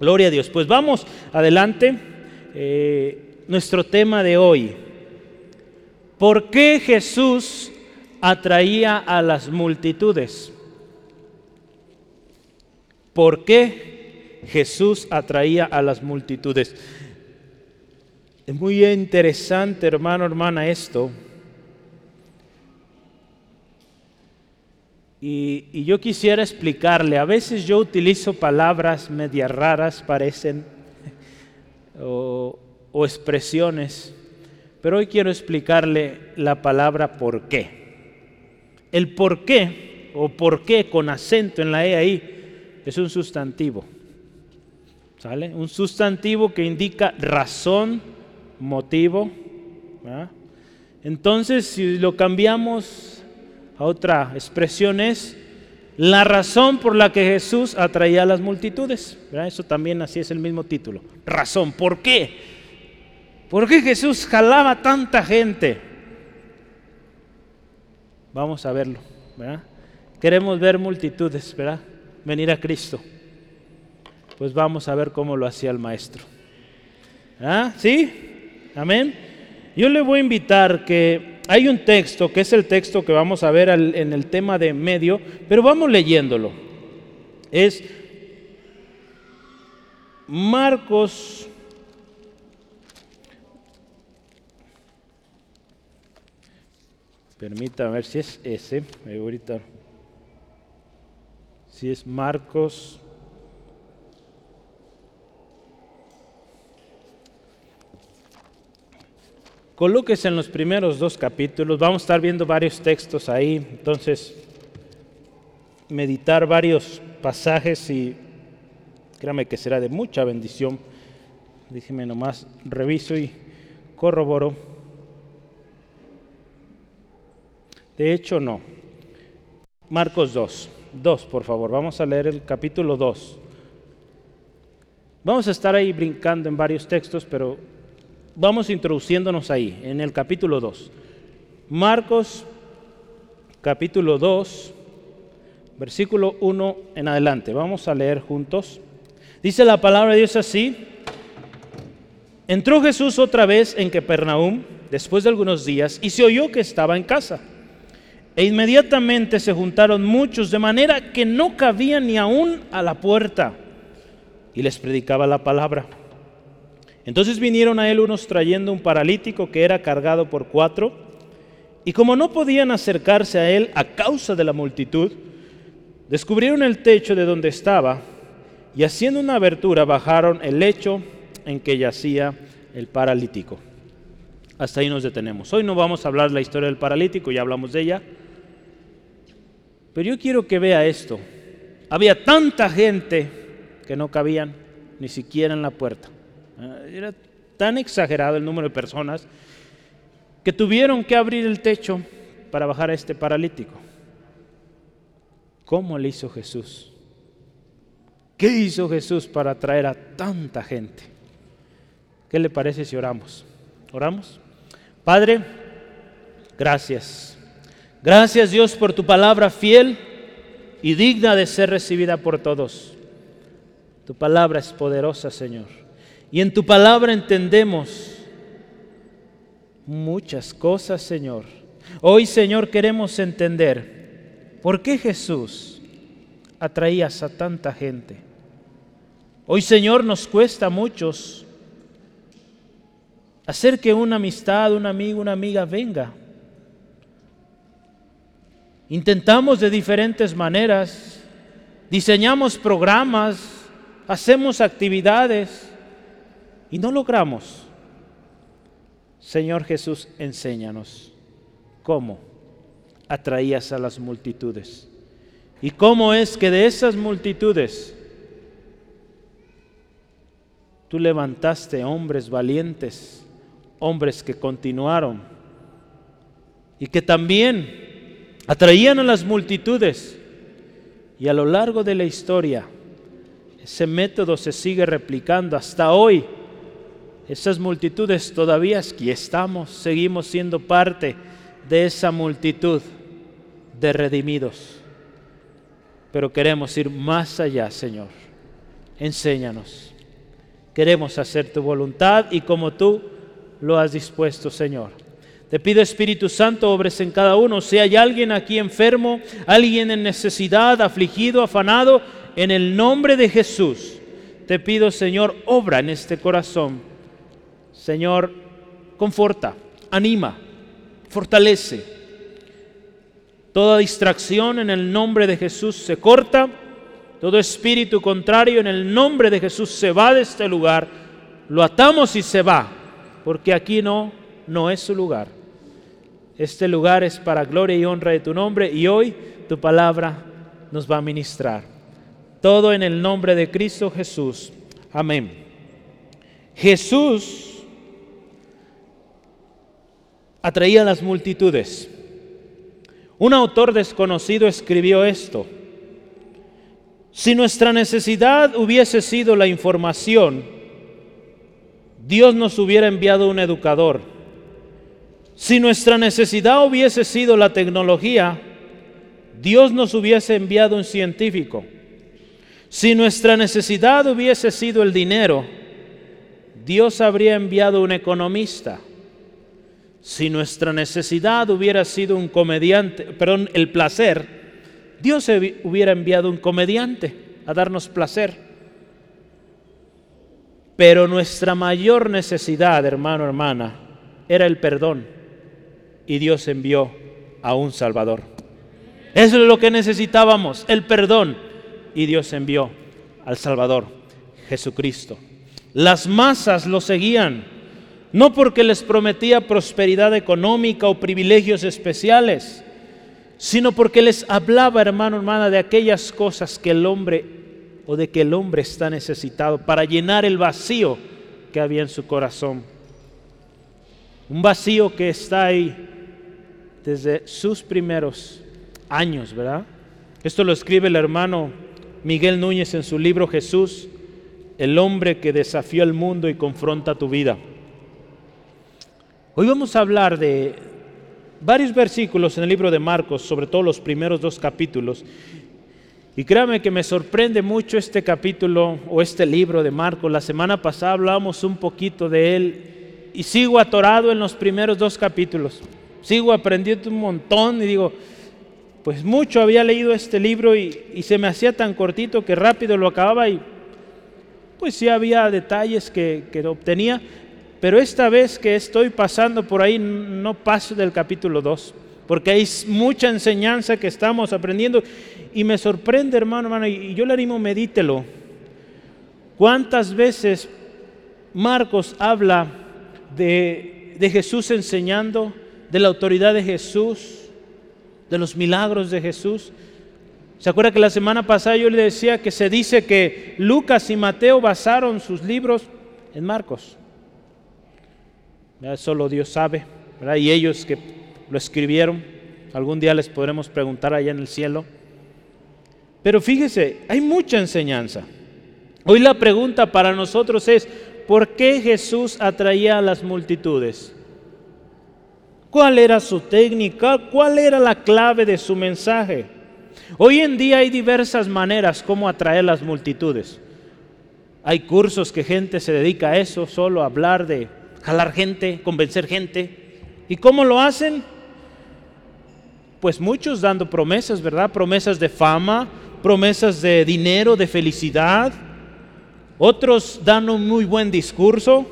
Gloria a Dios. Pues vamos adelante. Eh, nuestro tema de hoy. ¿Por qué Jesús atraía a las multitudes? ¿Por qué Jesús atraía a las multitudes? Es muy interesante, hermano, hermana, esto. Y, yo quisiera explicarle, a veces yo utilizo palabras medias raras, parecen, o, expresiones, pero hoy quiero explicarle la palabra por qué. El por qué, o por qué con acento en la E ahí, es un sustantivo. ¿Sale? Un sustantivo que indica razón, motivo. Entonces, si lo cambiamos otra expresión es la razón por la que Jesús atraía a las multitudes. Eso también así es el mismo título. Razón. ¿Por qué? ¿Por qué Jesús jalaba tanta gente? Vamos a verlo. Queremos ver multitudes, ¿verdad? Venir a Cristo. Pues vamos a ver cómo lo hacía el maestro. ¿Ah? ¿Sí? Amén. Yo le voy a invitar que hay un texto que es el texto que vamos a ver en el tema de medio, pero vamos leyéndolo. Es Marcos Permítame ver si es ese, ahorita. Si es Marcos Colóquese en los primeros dos capítulos, vamos a estar viendo varios textos ahí, entonces meditar varios pasajes y créame que será de mucha bendición. Déjeme nomás, reviso y corroboro. De hecho, no. Marcos 2, 2 por favor, vamos a leer el capítulo 2. Vamos a estar ahí brincando en varios textos, pero vamos introduciéndonos ahí, en el capítulo 2. Marcos, capítulo 2, versículo 1 en adelante. Vamos a leer juntos. Dice la palabra de Dios así. Entró Jesús otra vez en Capernaum después de algunos días y se oyó que estaba en casa. E inmediatamente se juntaron muchos de manera que no cabían ni aún a la puerta y les predicaba la palabra. Entonces vinieron a él unos trayendo un paralítico que era cargado por cuatro, y como no podían acercarse a él a causa de la multitud, descubrieron el techo de donde estaba, y haciendo una abertura bajaron el lecho en que yacía el paralítico. Hasta ahí nos detenemos. Hoy no vamos a hablar de la historia del paralítico, ya hablamos de ella. Pero yo quiero que vea esto. Había tanta gente que no cabían ni siquiera en la puerta. Ah, era tan exagerado el número de personas que tuvieron que abrir el techo para bajar a este paralítico. ¿Cómo le hizo Jesús? ¿Qué hizo Jesús para atraer a tanta gente? ¿Qué le parece si oramos? ¿Oramos? Padre, gracias. Gracias Dios por tu palabra fiel y digna de ser recibida por todos. Tu palabra es poderosa, Señor. Y en tu palabra entendemos muchas cosas, Señor. Hoy, Señor, queremos entender por qué Jesús atraías a tanta gente. Hoy, Señor, nos cuesta a muchos hacer que una amistad, un amigo, una amiga venga. Intentamos de diferentes maneras, diseñamos programas, hacemos actividades, y no logramos, Señor Jesús, enséñanos cómo atraías a las multitudes y cómo es que de esas multitudes tú levantaste hombres valientes, hombres que continuaron y que también atraían a las multitudes. Y a lo largo de la historia ese método se sigue replicando hasta hoy esas multitudes todavía aquí estamos, seguimos siendo parte de esa multitud de redimidos. Pero queremos ir más allá, Señor. enséñanos. Queremos hacer tu voluntad y como tú lo has dispuesto, Señor. Te pido, Espíritu Santo, obres en cada uno. Si hay alguien aquí enfermo, alguien en necesidad, afligido, afanado, en el nombre de Jesús, te pido, Señor, obra en este corazón. Señor, conforta, anima, fortalece. Toda distracción en el nombre de Jesús se corta. Todo espíritu contrario en el nombre de Jesús se va de este lugar. Lo atamos y se va, porque aquí no, no es su lugar. Este lugar es para gloria y honra de tu nombre y hoy tu palabra nos va a ministrar. Todo en el nombre de Cristo Jesús. Amén. Jesús atraía a las multitudes. Un autor desconocido escribió esto. Si nuestra necesidad hubiese sido la información, Dios nos hubiera enviado un educador si nuestra necesidad hubiese sido la tecnología, Dios nos hubiese enviado un científico. Si nuestra necesidad hubiese sido el dinero, Dios habría enviado un economista. Si nuestra necesidad hubiera sido un comediante, perdón, el placer, Dios hubiera enviado un comediante a darnos placer. Pero nuestra mayor necesidad, hermano, hermana, era el perdón y Dios envió a un Salvador. Eso es lo que necesitábamos, el perdón. Y Dios envió al Salvador, Jesucristo. Las masas lo seguían, no porque les prometía prosperidad económica o privilegios especiales, sino porque les hablaba, hermano, hermana, de aquellas cosas que el hombre o de que el hombre está necesitado para llenar el vacío que había en su corazón. Un vacío que está ahí desde sus primeros años, ¿verdad? Esto lo escribe el hermano Miguel Núñez en su libro Jesús, el hombre que desafió el mundo y confronta tu vida. Hoy vamos a hablar de varios versículos en el libro de Marcos, sobre todo los primeros dos capítulos. Y créame que me sorprende mucho este capítulo o este libro de Marcos. La semana pasada hablábamos un poquito de él y sigo atorado en los primeros dos capítulos sigo aprendiendo un montón y digo, pues mucho había leído este libro y, se me hacía tan cortito que rápido lo acababa y pues sí había detalles que, que obtenía, pero esta vez que estoy pasando por ahí no paso del capítulo 2, porque hay mucha enseñanza que estamos aprendiendo y me sorprende hermano, hermano, y yo le animo, medítelo. ¿Cuántas veces Marcos habla de, de Jesús enseñando? de la autoridad de Jesús, de los milagros de Jesús. ¿Se acuerda que la semana pasada yo le decía que se dice que Lucas y Mateo basaron sus libros en Marcos? Solo Dios sabe. Y ellos que lo escribieron, algún día les podremos preguntar allá en el cielo. Pero fíjese, hay mucha enseñanza. Hoy la pregunta para nosotros es, ¿por qué Jesús atraía a las multitudes? ¿Cuál era su técnica? ¿Cuál era la clave de su mensaje? Hoy en día hay diversas maneras como atraer las multitudes. Hay cursos que gente se dedica a eso, solo a hablar de jalar gente, convencer gente. ¿Y cómo lo hacen? Pues muchos dando promesas, ¿verdad? Promesas de fama, promesas de dinero, de felicidad. Otros dan un muy buen discurso,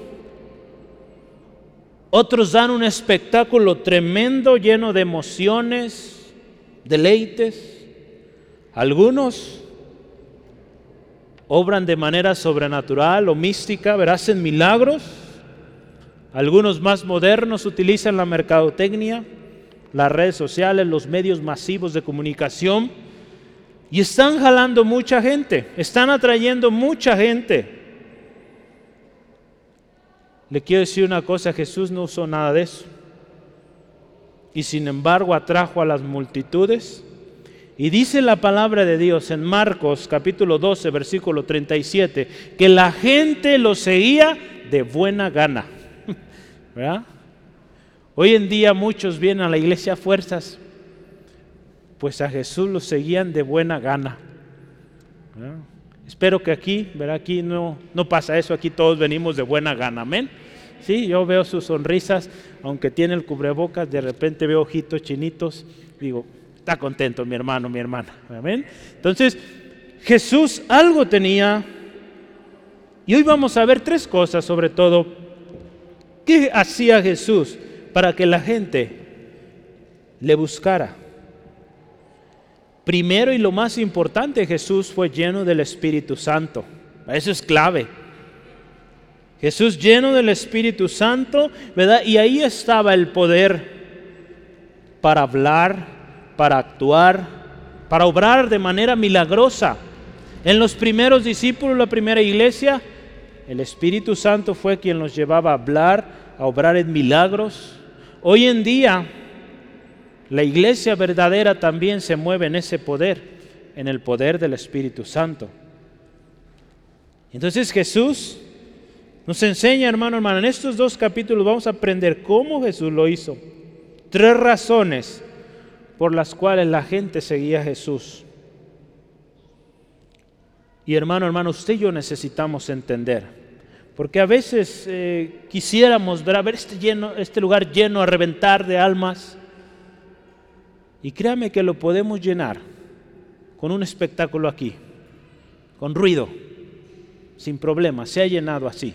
otros dan un espectáculo tremendo, lleno de emociones, deleites. Algunos obran de manera sobrenatural o mística, hacen milagros. Algunos más modernos utilizan la mercadotecnia, las redes sociales, los medios masivos de comunicación y están jalando mucha gente, están atrayendo mucha gente. Le quiero decir una cosa, Jesús no usó nada de eso. Y sin embargo atrajo a las multitudes. Y dice la palabra de Dios en Marcos capítulo 12, versículo 37, que la gente lo seguía de buena gana. Hoy en día muchos vienen a la iglesia a fuerzas, pues a Jesús lo seguían de buena gana. Espero que aquí, verá, aquí no, no pasa eso, aquí todos venimos de buena gana, amén. Sí, yo veo sus sonrisas, aunque tiene el cubrebocas, de repente veo ojitos chinitos, digo, está contento mi hermano, mi hermana, amén. Entonces, Jesús algo tenía, y hoy vamos a ver tres cosas sobre todo. ¿Qué hacía Jesús para que la gente le buscara? Primero y lo más importante, Jesús fue lleno del Espíritu Santo. Eso es clave. Jesús lleno del Espíritu Santo, ¿verdad? Y ahí estaba el poder para hablar, para actuar, para obrar de manera milagrosa. En los primeros discípulos, la primera iglesia, el Espíritu Santo fue quien los llevaba a hablar, a obrar en milagros. Hoy en día, la iglesia verdadera también se mueve en ese poder, en el poder del Espíritu Santo. Entonces Jesús nos enseña, hermano, hermano, en estos dos capítulos vamos a aprender cómo Jesús lo hizo. Tres razones por las cuales la gente seguía a Jesús. Y hermano, hermano, usted y yo necesitamos entender, porque a veces eh, quisiéramos ver, a ver este, lleno, este lugar lleno a reventar de almas, y créame que lo podemos llenar con un espectáculo aquí, con ruido, sin problema, se ha llenado así.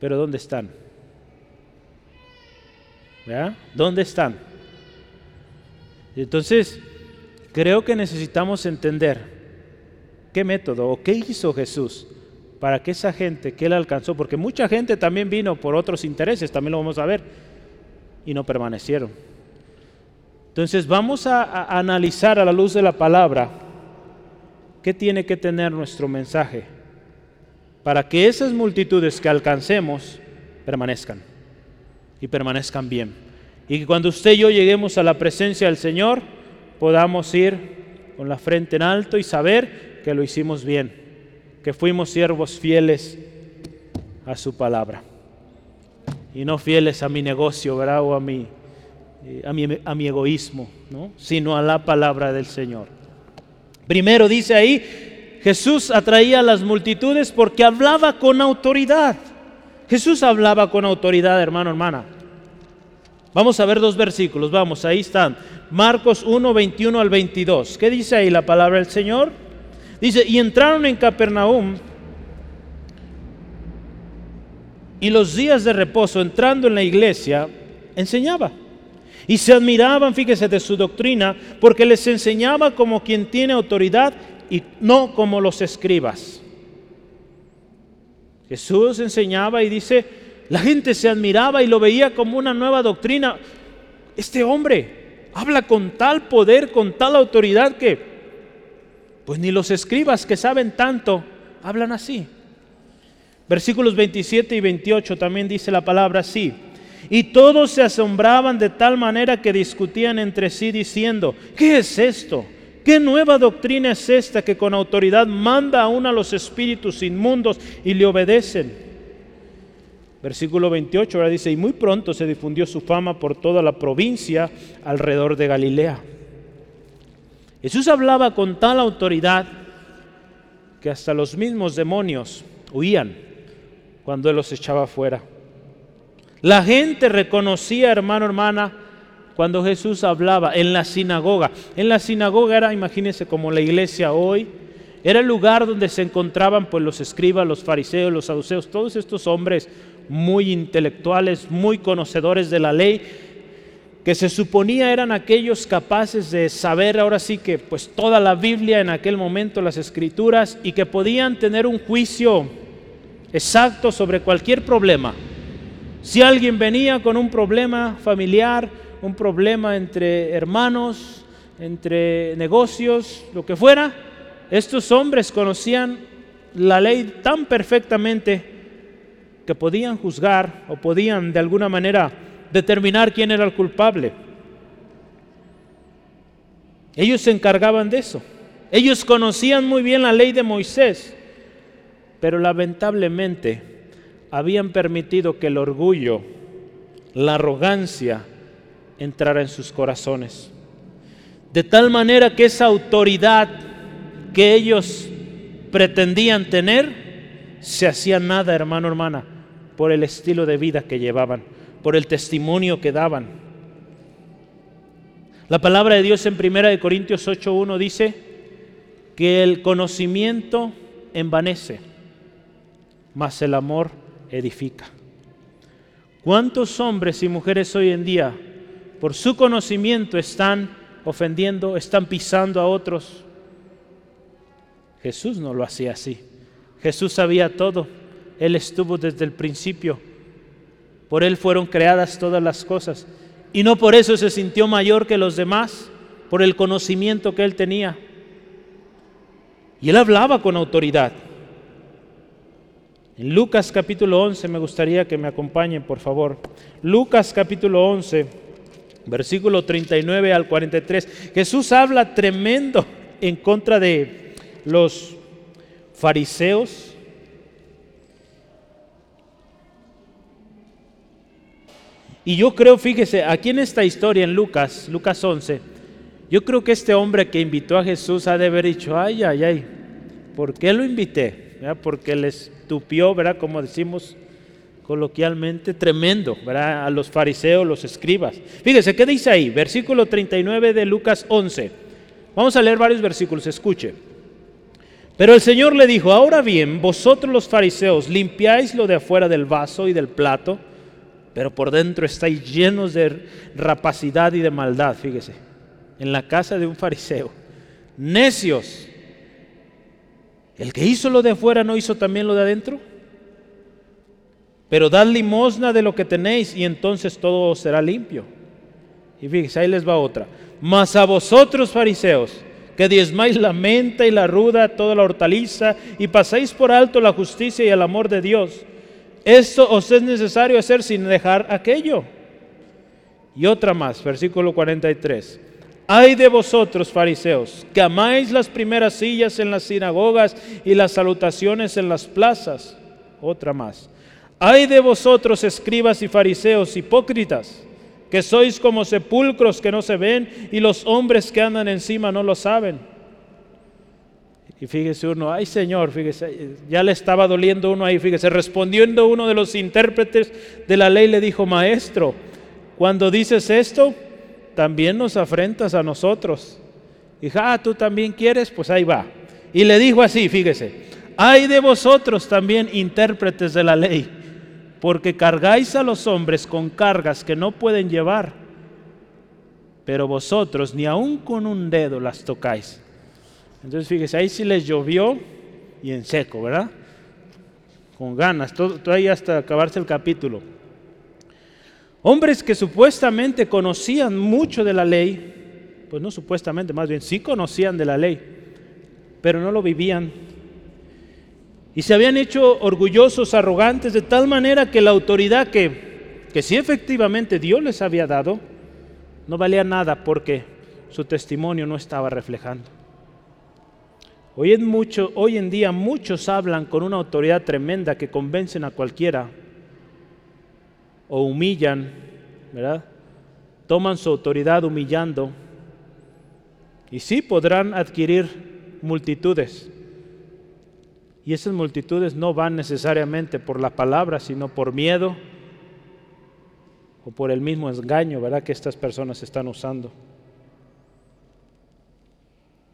Pero ¿dónde están? ¿Ya? ¿Dónde están? Entonces, creo que necesitamos entender qué método o qué hizo Jesús para que esa gente que él alcanzó, porque mucha gente también vino por otros intereses, también lo vamos a ver, y no permanecieron. Entonces vamos a, analizar a la luz de la palabra qué tiene que tener nuestro mensaje para que esas multitudes que alcancemos permanezcan y permanezcan bien. Y que cuando usted y yo lleguemos a la presencia del Señor podamos ir con la frente en alto y saber que lo hicimos bien, que fuimos siervos fieles a su palabra y no fieles a mi negocio, ¿verdad? O a mi eh, a, mi, egoísmo, ¿no? sino a la palabra del Señor. Primero dice ahí, Jesús atraía a las multitudes porque hablaba con autoridad. Jesús hablaba con autoridad, hermano, hermana. Vamos a ver dos versículos, vamos, ahí están. Marcos 1, 21 al 22. ¿Qué dice ahí la palabra del Señor? Dice, y entraron en Capernaum y los días de reposo, entrando en la iglesia, enseñaba y se admiraban, fíjese, de su doctrina, porque les enseñaba como quien tiene autoridad y no como los escribas. Jesús enseñaba y dice, la gente se admiraba y lo veía como una nueva doctrina. Este hombre habla con tal poder, con tal autoridad que, pues ni los escribas que saben tanto, hablan así. Versículos 27 y 28 también dice la palabra así. Y todos se asombraban de tal manera que discutían entre sí diciendo, ¿qué es esto? ¿Qué nueva doctrina es esta que con autoridad manda aún a los espíritus inmundos y le obedecen? Versículo 28 ahora dice, y muy pronto se difundió su fama por toda la provincia alrededor de Galilea. Jesús hablaba con tal autoridad que hasta los mismos demonios huían cuando él los echaba fuera. La gente reconocía, hermano, hermana, cuando Jesús hablaba en la sinagoga. En la sinagoga era, imagínense, como la iglesia hoy. Era el lugar donde se encontraban pues, los escribas, los fariseos, los saduceos, todos estos hombres muy intelectuales, muy conocedores de la ley, que se suponía eran aquellos capaces de saber ahora sí que pues toda la Biblia en aquel momento, las escrituras, y que podían tener un juicio exacto sobre cualquier problema. Si alguien venía con un problema familiar, un problema entre hermanos, entre negocios, lo que fuera, estos hombres conocían la ley tan perfectamente que podían juzgar o podían de alguna manera determinar quién era el culpable. Ellos se encargaban de eso. Ellos conocían muy bien la ley de Moisés, pero lamentablemente habían permitido que el orgullo, la arrogancia entrara en sus corazones. De tal manera que esa autoridad que ellos pretendían tener, se hacía nada, hermano, hermana, por el estilo de vida que llevaban, por el testimonio que daban. La palabra de Dios en 1 Corintios 8.1 dice que el conocimiento envanece, mas el amor edifica. ¿Cuántos hombres y mujeres hoy en día por su conocimiento están ofendiendo, están pisando a otros? Jesús no lo hacía así. Jesús sabía todo. Él estuvo desde el principio. Por Él fueron creadas todas las cosas. Y no por eso se sintió mayor que los demás, por el conocimiento que Él tenía. Y Él hablaba con autoridad. En Lucas capítulo 11 me gustaría que me acompañen, por favor. Lucas capítulo 11, versículo 39 al 43. Jesús habla tremendo en contra de los fariseos. Y yo creo, fíjese, aquí en esta historia, en Lucas, Lucas 11, yo creo que este hombre que invitó a Jesús ha de haber dicho, ay, ay, ay, ¿por qué lo invité? Porque les tupió, ¿verdad? Como decimos coloquialmente, tremendo, ¿verdad? A los fariseos, los escribas. Fíjese, ¿qué dice ahí? Versículo 39 de Lucas 11. Vamos a leer varios versículos, escuche. Pero el Señor le dijo, ahora bien, vosotros los fariseos limpiáis lo de afuera del vaso y del plato, pero por dentro estáis llenos de rapacidad y de maldad, fíjese, en la casa de un fariseo. Necios, ¿El que hizo lo de afuera no hizo también lo de adentro? Pero dad limosna de lo que tenéis y entonces todo será limpio. Y fíjense, ahí les va otra. Mas a vosotros, fariseos, que diezmáis la menta y la ruda, toda la hortaliza, y pasáis por alto la justicia y el amor de Dios. Esto os es necesario hacer sin dejar aquello. Y otra más, versículo 43. Ay de vosotros, fariseos, que amáis las primeras sillas en las sinagogas y las salutaciones en las plazas. Otra más. Ay de vosotros, escribas y fariseos, hipócritas, que sois como sepulcros que no se ven y los hombres que andan encima no lo saben. Y fíjese uno, ay Señor, fíjese, ya le estaba doliendo uno ahí, fíjese, respondiendo uno de los intérpretes de la ley le dijo, maestro, cuando dices esto, también nos afrentas a nosotros. Y ah, tú también quieres, pues ahí va. Y le dijo así, fíjese, hay de vosotros también intérpretes de la ley, porque cargáis a los hombres con cargas que no pueden llevar, pero vosotros ni aun con un dedo las tocáis. Entonces fíjese, ahí sí les llovió y en seco, ¿verdad? Con ganas, todo, todo ahí hasta acabarse el capítulo. Hombres que supuestamente conocían mucho de la ley, pues no supuestamente, más bien sí conocían de la ley, pero no lo vivían. Y se habían hecho orgullosos, arrogantes, de tal manera que la autoridad que, que sí efectivamente Dios les había dado, no valía nada porque su testimonio no estaba reflejando. Hoy en, hoy en día muchos hablan con una autoridad tremenda que convencen a cualquiera o humillan, ¿verdad? Toman su autoridad humillando. Y sí podrán adquirir multitudes. Y esas multitudes no van necesariamente por la palabra, sino por miedo o por el mismo engaño, ¿verdad? Que estas personas están usando.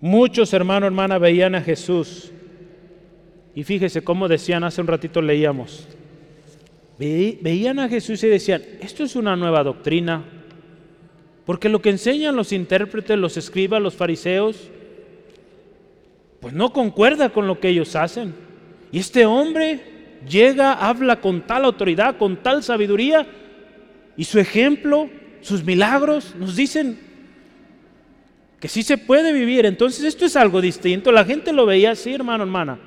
Muchos hermanos, hermana, veían a Jesús. Y fíjese cómo decían, hace un ratito leíamos, veían a Jesús y decían, esto es una nueva doctrina, porque lo que enseñan los intérpretes, los escribas, los fariseos, pues no concuerda con lo que ellos hacen. Y este hombre llega, habla con tal autoridad, con tal sabiduría, y su ejemplo, sus milagros, nos dicen que sí se puede vivir. Entonces esto es algo distinto. La gente lo veía así, hermano, hermana.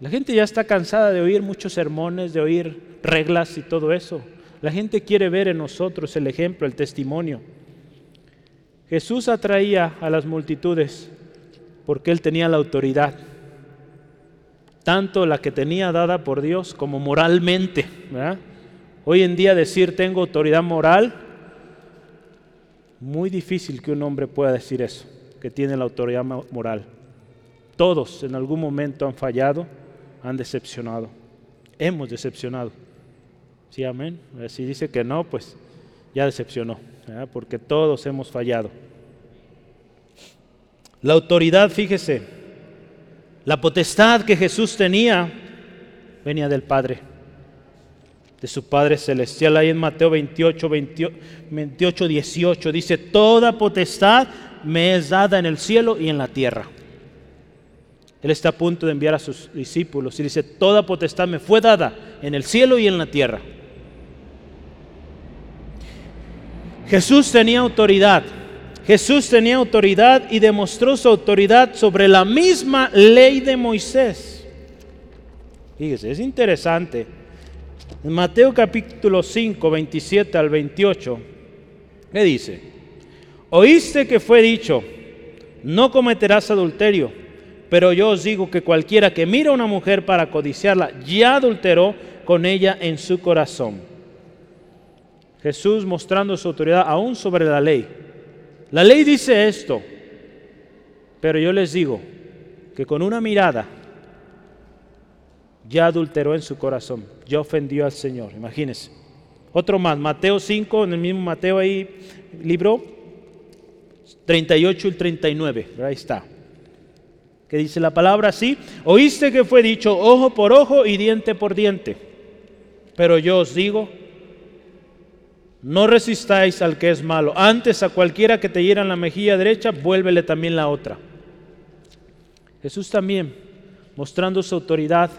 La gente ya está cansada de oír muchos sermones, de oír reglas y todo eso. La gente quiere ver en nosotros el ejemplo, el testimonio. Jesús atraía a las multitudes porque él tenía la autoridad, tanto la que tenía dada por Dios como moralmente. Hoy en día decir tengo autoridad moral, muy difícil que un hombre pueda decir eso. que tiene la autoridad moral. Todos en algún momento han fallado, han decepcionado. Hemos decepcionado. Sí, amén. Si dice que no, pues ya decepcionó, porque todos hemos fallado. La autoridad, fíjese, la potestad que Jesús tenía venía del Padre, de su Padre Celestial. Ahí en Mateo 28, 28, 18 dice, toda potestad me es dada en el cielo y en la tierra. Él está a punto de enviar a sus discípulos y dice, toda potestad me fue dada en el cielo y en la tierra. Jesús tenía autoridad. Jesús tenía autoridad y demostró su autoridad sobre la misma ley de Moisés. Fíjese, es interesante. En Mateo capítulo 5, 27 al 28, ¿qué dice? Oíste que fue dicho, no cometerás adulterio, pero yo os digo que cualquiera que mira a una mujer para codiciarla, ya adulteró con ella en su corazón. Jesús mostrando su autoridad aún sobre la ley. La ley dice esto, pero yo les digo que con una mirada ya adulteró en su corazón, ya ofendió al Señor, imagínense. Otro más, Mateo 5, en el mismo Mateo ahí, libro 38 y 39, ahí está. Que dice la palabra así, oíste que fue dicho ojo por ojo y diente por diente, pero yo os digo, no resistáis al que es malo. Antes a cualquiera que te hiera en la mejilla derecha, vuélvele también la otra. Jesús también, mostrando su autoridad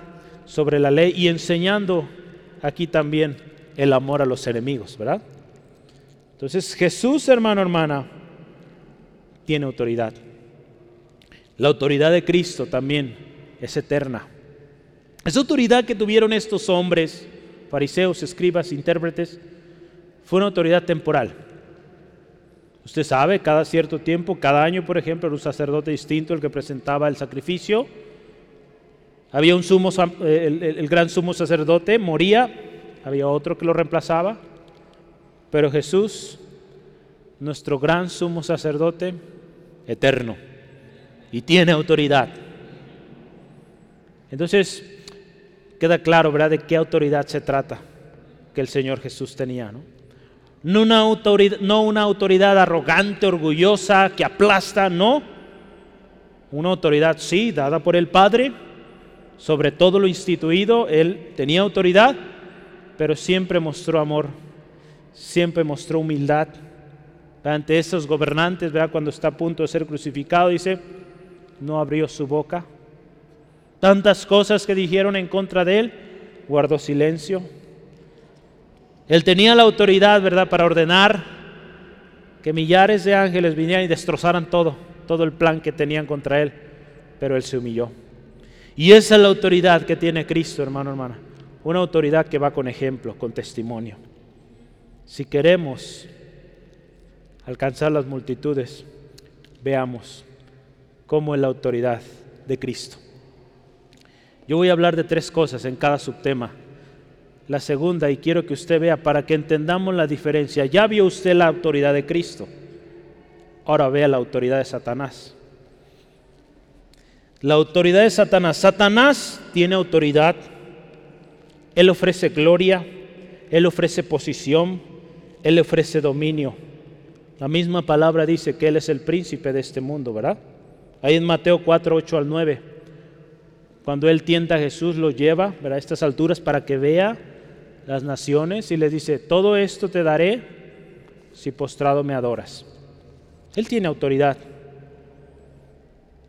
sobre la ley y enseñando aquí también el amor a los enemigos, ¿verdad? Entonces Jesús, hermano, hermana, tiene autoridad. La autoridad de Cristo también es eterna. Esa autoridad que tuvieron estos hombres, fariseos, escribas, intérpretes, fue una autoridad temporal. Usted sabe, cada cierto tiempo, cada año, por ejemplo, era un sacerdote distinto el que presentaba el sacrificio. Había un sumo, el, el gran sumo sacerdote, moría, había otro que lo reemplazaba. Pero Jesús, nuestro gran sumo sacerdote, eterno, y tiene autoridad. Entonces, queda claro, ¿verdad?, de qué autoridad se trata que el Señor Jesús tenía, ¿no? no una autoridad, no una autoridad arrogante, orgullosa, que aplasta, no. Una autoridad, sí, dada por el Padre, sobre todo lo instituido, Él tenía autoridad, pero siempre mostró amor, siempre mostró humildad. Ante esos gobernantes, ¿verdad? cuando está a punto de ser crucificado, dice, no abrió su boca. Tantas cosas que dijeron en contra de Él, guardó silencio él tenía la autoridad, ¿verdad?, para ordenar que millares de ángeles vinieran y destrozaran todo, todo el plan que tenían contra él, pero él se humilló. Y esa es la autoridad que tiene Cristo, hermano, hermana. Una autoridad que va con ejemplo, con testimonio. Si queremos alcanzar las multitudes, veamos cómo es la autoridad de Cristo. Yo voy a hablar de tres cosas en cada subtema la segunda, y quiero que usted vea para que entendamos la diferencia. Ya vio usted la autoridad de Cristo. Ahora vea la autoridad de Satanás. La autoridad de Satanás. Satanás tiene autoridad. Él ofrece gloria. Él ofrece posición. Él ofrece dominio. La misma palabra dice que Él es el príncipe de este mundo, ¿verdad? Ahí en Mateo 4, 8 al 9. Cuando Él tienta a Jesús, lo lleva a estas alturas para que vea las naciones y les dice, todo esto te daré si postrado me adoras. Él tiene autoridad.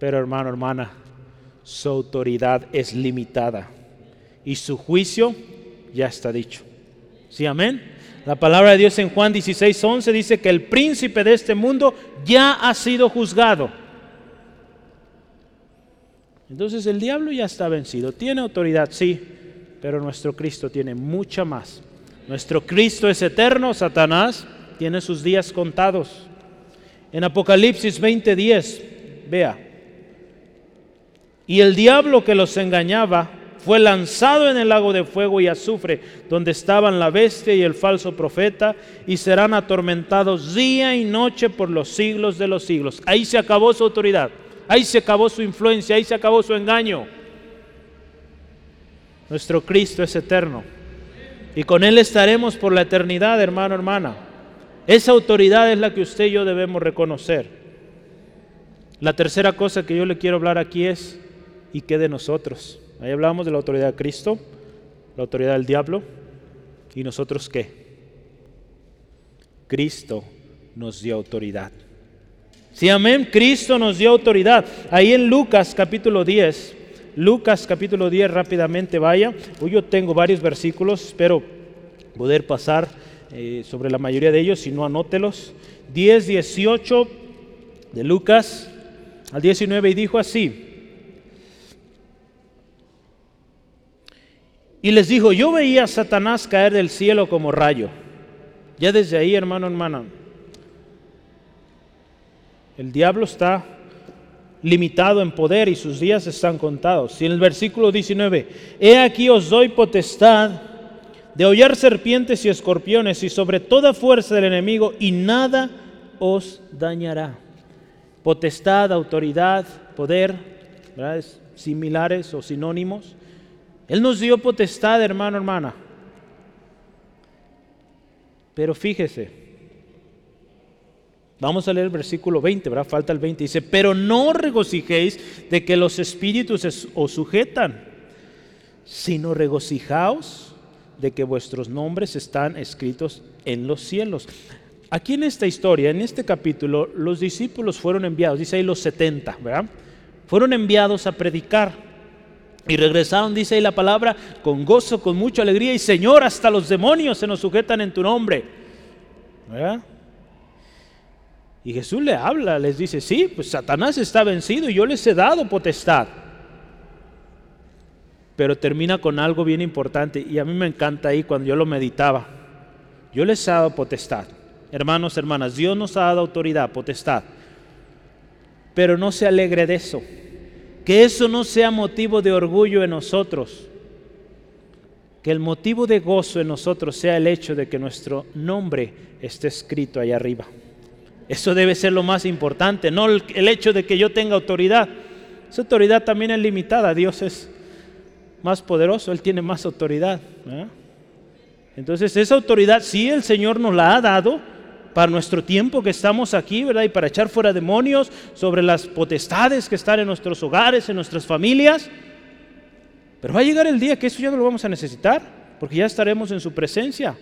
Pero hermano, hermana, su autoridad es limitada y su juicio ya está dicho. ¿Sí, amén? La palabra de Dios en Juan 16, 11 dice que el príncipe de este mundo ya ha sido juzgado. Entonces el diablo ya está vencido. Tiene autoridad, sí, pero nuestro Cristo tiene mucha más. Nuestro Cristo es eterno, Satanás tiene sus días contados. En Apocalipsis 20:10, vea, y el diablo que los engañaba fue lanzado en el lago de fuego y azufre, donde estaban la bestia y el falso profeta, y serán atormentados día y noche por los siglos de los siglos. Ahí se acabó su autoridad, ahí se acabó su influencia, ahí se acabó su engaño. Nuestro Cristo es eterno. Y con Él estaremos por la eternidad, hermano, hermana. Esa autoridad es la que usted y yo debemos reconocer. La tercera cosa que yo le quiero hablar aquí es, ¿y qué de nosotros? Ahí hablamos de la autoridad de Cristo, la autoridad del diablo, ¿y nosotros qué? Cristo nos dio autoridad. Sí, amén, Cristo nos dio autoridad. Ahí en Lucas capítulo 10, Lucas capítulo 10 rápidamente vaya. Hoy yo tengo varios versículos, espero poder pasar eh, sobre la mayoría de ellos, si no anótelos. 10, 18 de Lucas al 19 y dijo así. Y les dijo, yo veía a Satanás caer del cielo como rayo. Ya desde ahí, hermano, hermana, el diablo está limitado en poder y sus días están contados. Y en el versículo 19, he aquí os doy potestad de hollar serpientes y escorpiones y sobre toda fuerza del enemigo y nada os dañará. Potestad, autoridad, poder, similares o sinónimos. Él nos dio potestad, hermano, hermana. Pero fíjese, Vamos a leer el versículo 20, ¿verdad? Falta el 20. Dice, pero no regocijéis de que los espíritus os sujetan, sino regocijaos de que vuestros nombres están escritos en los cielos. Aquí en esta historia, en este capítulo, los discípulos fueron enviados, dice ahí los 70, ¿verdad? Fueron enviados a predicar y regresaron, dice ahí la palabra, con gozo, con mucha alegría y Señor, hasta los demonios se nos sujetan en tu nombre. ¿Verdad? Y Jesús le habla, les dice, sí, pues Satanás está vencido y yo les he dado potestad. Pero termina con algo bien importante y a mí me encanta ahí cuando yo lo meditaba. Yo les he dado potestad. Hermanos, hermanas, Dios nos ha dado autoridad, potestad. Pero no se alegre de eso. Que eso no sea motivo de orgullo en nosotros. Que el motivo de gozo en nosotros sea el hecho de que nuestro nombre esté escrito ahí arriba. Eso debe ser lo más importante, no el hecho de que yo tenga autoridad. Esa autoridad también es limitada. Dios es más poderoso, Él tiene más autoridad. Entonces esa autoridad sí el Señor nos la ha dado para nuestro tiempo que estamos aquí, ¿verdad? Y para echar fuera demonios sobre las potestades que están en nuestros hogares, en nuestras familias. Pero va a llegar el día que eso ya no lo vamos a necesitar, porque ya estaremos en su presencia.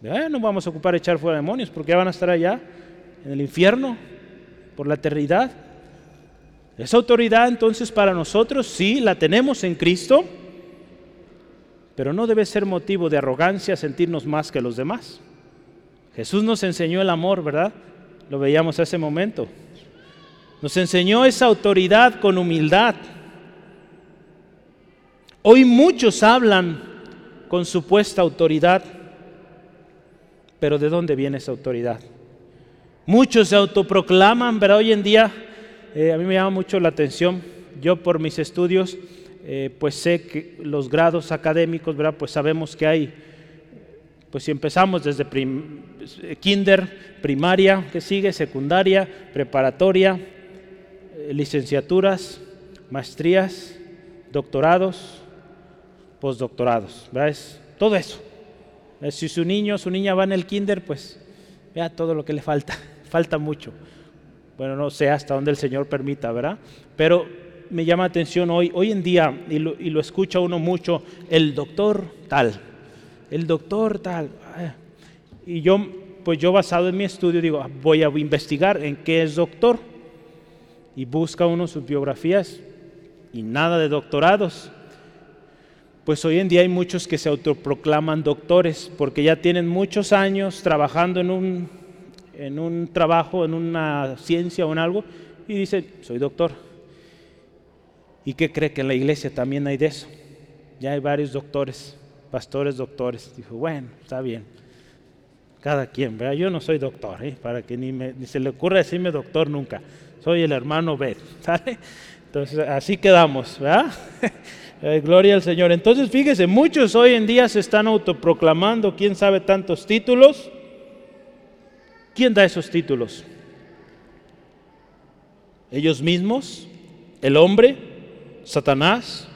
No vamos a ocupar echar fuera demonios porque ya van a estar allá en el infierno por la eternidad. Esa autoridad entonces para nosotros sí la tenemos en Cristo, pero no debe ser motivo de arrogancia sentirnos más que los demás. Jesús nos enseñó el amor, ¿verdad? Lo veíamos hace momento. Nos enseñó esa autoridad con humildad. Hoy muchos hablan con supuesta autoridad pero ¿de dónde viene esa autoridad? Muchos se autoproclaman, pero hoy en día eh, a mí me llama mucho la atención. Yo por mis estudios, eh, pues sé que los grados académicos, ¿verdad? Pues sabemos que hay, pues si empezamos desde kinder, primaria, que sigue, secundaria, preparatoria, eh, licenciaturas, maestrías, doctorados, postdoctorados, ¿verdad? Es todo eso. Si su niño su niña va en el kinder, pues vea todo lo que le falta. falta mucho. Bueno, no sé hasta dónde el Señor permita, ¿verdad? Pero me llama atención hoy, hoy en día, y lo escucha uno mucho, el doctor tal, el doctor tal. Y yo, pues yo basado en mi estudio, digo, ah, voy a investigar en qué es doctor. Y busca uno sus biografías y nada de doctorados pues hoy en día hay muchos que se autoproclaman doctores porque ya tienen muchos años trabajando en un, en un trabajo, en una ciencia o en algo, y dicen, soy doctor. ¿Y qué cree que en la iglesia también hay de eso? Ya hay varios doctores, pastores doctores. Dijo, bueno, está bien. Cada quien, ¿verdad? Yo no soy doctor, ¿eh? para que ni, me, se le ocurra decirme doctor nunca. Soy el hermano Beth, ¿sale? Entonces, así quedamos, ¿verdad? gloria al Señor. Entonces, fíjese, muchos hoy en día se están autoproclamando, quién sabe tantos títulos. ¿Quién da esos títulos? ¿Ellos mismos? ¿El hombre? ¿Satanás?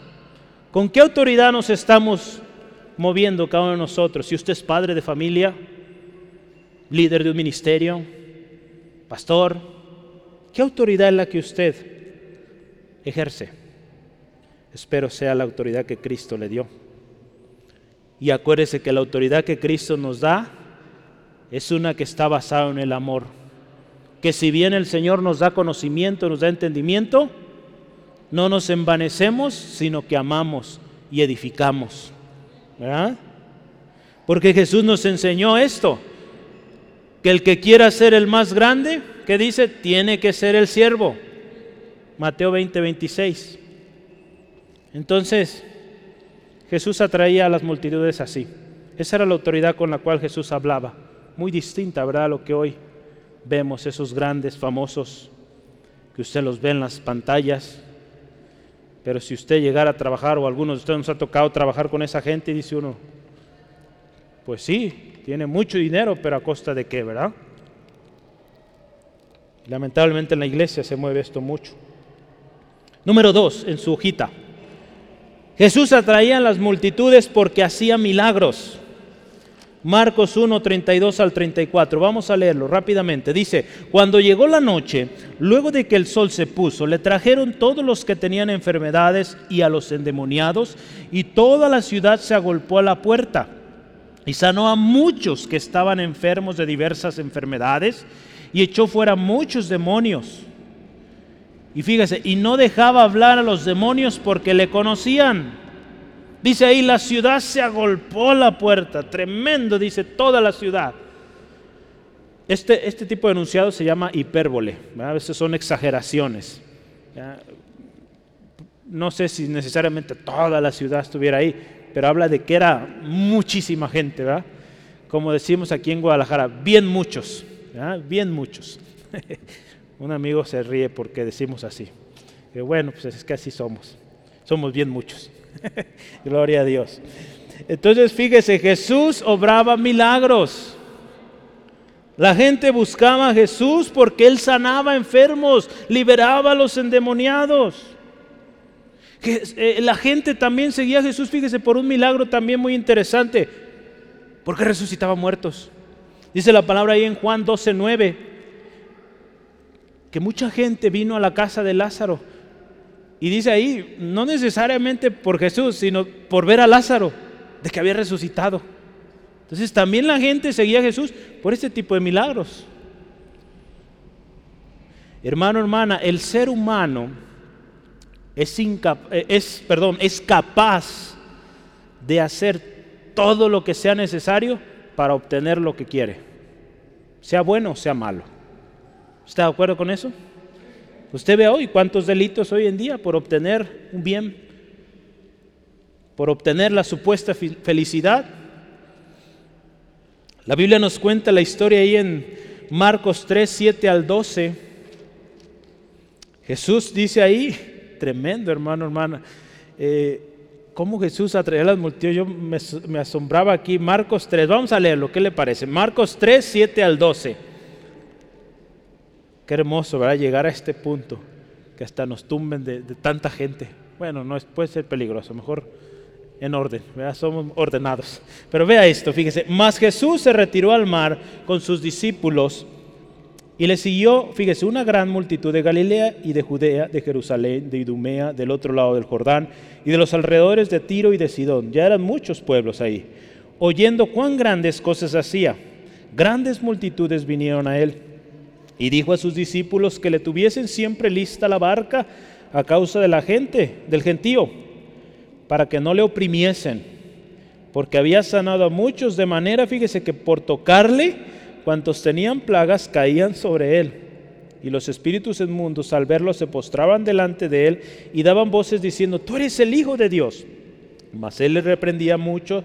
¿Con qué autoridad nos estamos moviendo cada uno de nosotros? Si usted es padre de familia, líder de un ministerio, pastor, ¿qué autoridad es la que usted ejerce? Espero sea la autoridad que Cristo le dio. Y acuérdese que la autoridad que Cristo nos da es una que está basada en el amor. Que si bien el Señor nos da conocimiento, nos da entendimiento, no nos envanecemos, sino que amamos y edificamos. ¿Verdad? Porque Jesús nos enseñó esto, que el que quiera ser el más grande, que dice, tiene que ser el siervo. Mateo 20, 26. Entonces, Jesús atraía a las multitudes así. Esa era la autoridad con la cual Jesús hablaba. Muy distinta, ¿verdad? A lo que hoy vemos, esos grandes, famosos, que usted los ve en las pantallas. Pero si usted llegara a trabajar, o algunos de ustedes nos ha tocado trabajar con esa gente, dice uno, pues sí, tiene mucho dinero, pero a costa de qué, ¿verdad? Lamentablemente en la iglesia se mueve esto mucho. Número dos, en su hojita. Jesús atraía a las multitudes porque hacía milagros. Marcos 1, 32 al 34. Vamos a leerlo rápidamente. Dice, cuando llegó la noche, luego de que el sol se puso, le trajeron todos los que tenían enfermedades y a los endemoniados, y toda la ciudad se agolpó a la puerta. Y sanó a muchos que estaban enfermos de diversas enfermedades, y echó fuera muchos demonios y fíjese, y no dejaba hablar a los demonios porque le conocían. Dice ahí, la ciudad se agolpó la puerta. Tremendo, dice toda la ciudad. Este, este tipo de enunciado se llama hipérbole. A veces son exageraciones. No sé si necesariamente toda la ciudad estuviera ahí, pero habla de que era muchísima gente, ¿verdad? Como decimos aquí en Guadalajara, bien muchos, bien muchos. Un amigo se ríe porque decimos así. Bueno, pues es que así somos. Somos bien muchos. Gloria a Dios. Entonces fíjese, Jesús obraba milagros. La gente buscaba a Jesús porque Él sanaba enfermos, liberaba a los endemoniados. Eh, la gente también seguía a Jesús, fíjese, por un milagro también muy interesante, porque resucitaba muertos. Dice la palabra ahí en Juan 12, 9 que mucha gente vino a la casa de Lázaro. Y dice ahí, no necesariamente por Jesús, sino por ver a Lázaro, de que había resucitado. Entonces también la gente seguía a Jesús por este tipo de milagros. Hermano, hermana, el ser humano es, eh, es, perdón, es capaz de hacer todo lo que sea necesario para obtener lo que quiere, sea bueno o sea malo. ¿Está de acuerdo con eso? Usted ve hoy cuántos delitos hoy en día por obtener un bien, por obtener la supuesta felicidad. La Biblia nos cuenta la historia ahí en Marcos 3, 7 al 12. Jesús dice ahí, tremendo hermano, hermana, eh, cómo Jesús atraía a las multitudes. Yo me, me asombraba aquí, Marcos 3, vamos a leerlo, ¿qué le parece? Marcos 3, 7 al 12. Qué hermoso, ¿verdad? Llegar a este punto, que hasta nos tumben de, tanta gente. Bueno, no es, puede ser peligroso, mejor en orden, ¿verdad? Somos ordenados. Pero vea esto, fíjese, más Jesús se retiró al mar con sus discípulos y le siguió, fíjese, una gran multitud de Galilea y de Judea, de Jerusalén, de Idumea, del otro lado del Jordán y de los alrededores de Tiro y de Sidón. Ya eran muchos pueblos ahí. Oyendo cuán grandes cosas hacía, grandes multitudes vinieron a él y dijo a sus discípulos que le tuviesen siempre lista la barca a causa de la gente, del gentío, para que no le oprimiesen, porque había sanado a muchos de manera, fíjese que por tocarle, cuantos tenían plagas caían sobre él. Y los espíritus inmundos al verlo se postraban delante de él y daban voces diciendo, tú eres el Hijo de Dios. Mas él le reprendía mucho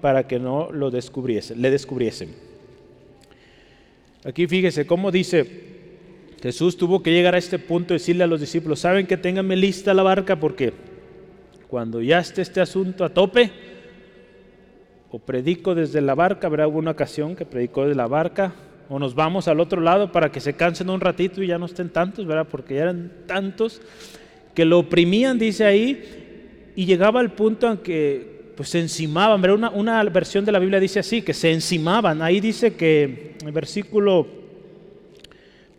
para que no lo descubriesen, le descubriesen. Aquí fíjese cómo dice, Jesús tuvo que llegar a este punto y decirle a los discípulos, saben que ténganme lista la barca porque cuando ya esté este asunto a tope, o predico desde la barca, habrá alguna ocasión que predicó desde la barca, o nos vamos al otro lado para que se cansen un ratito y ya no estén tantos, ¿verdad? Porque ya eran tantos que lo oprimían, dice ahí, y llegaba al punto en que pues se encimaban. Una, una versión de la Biblia dice así, que se encimaban. Ahí dice que, el versículo,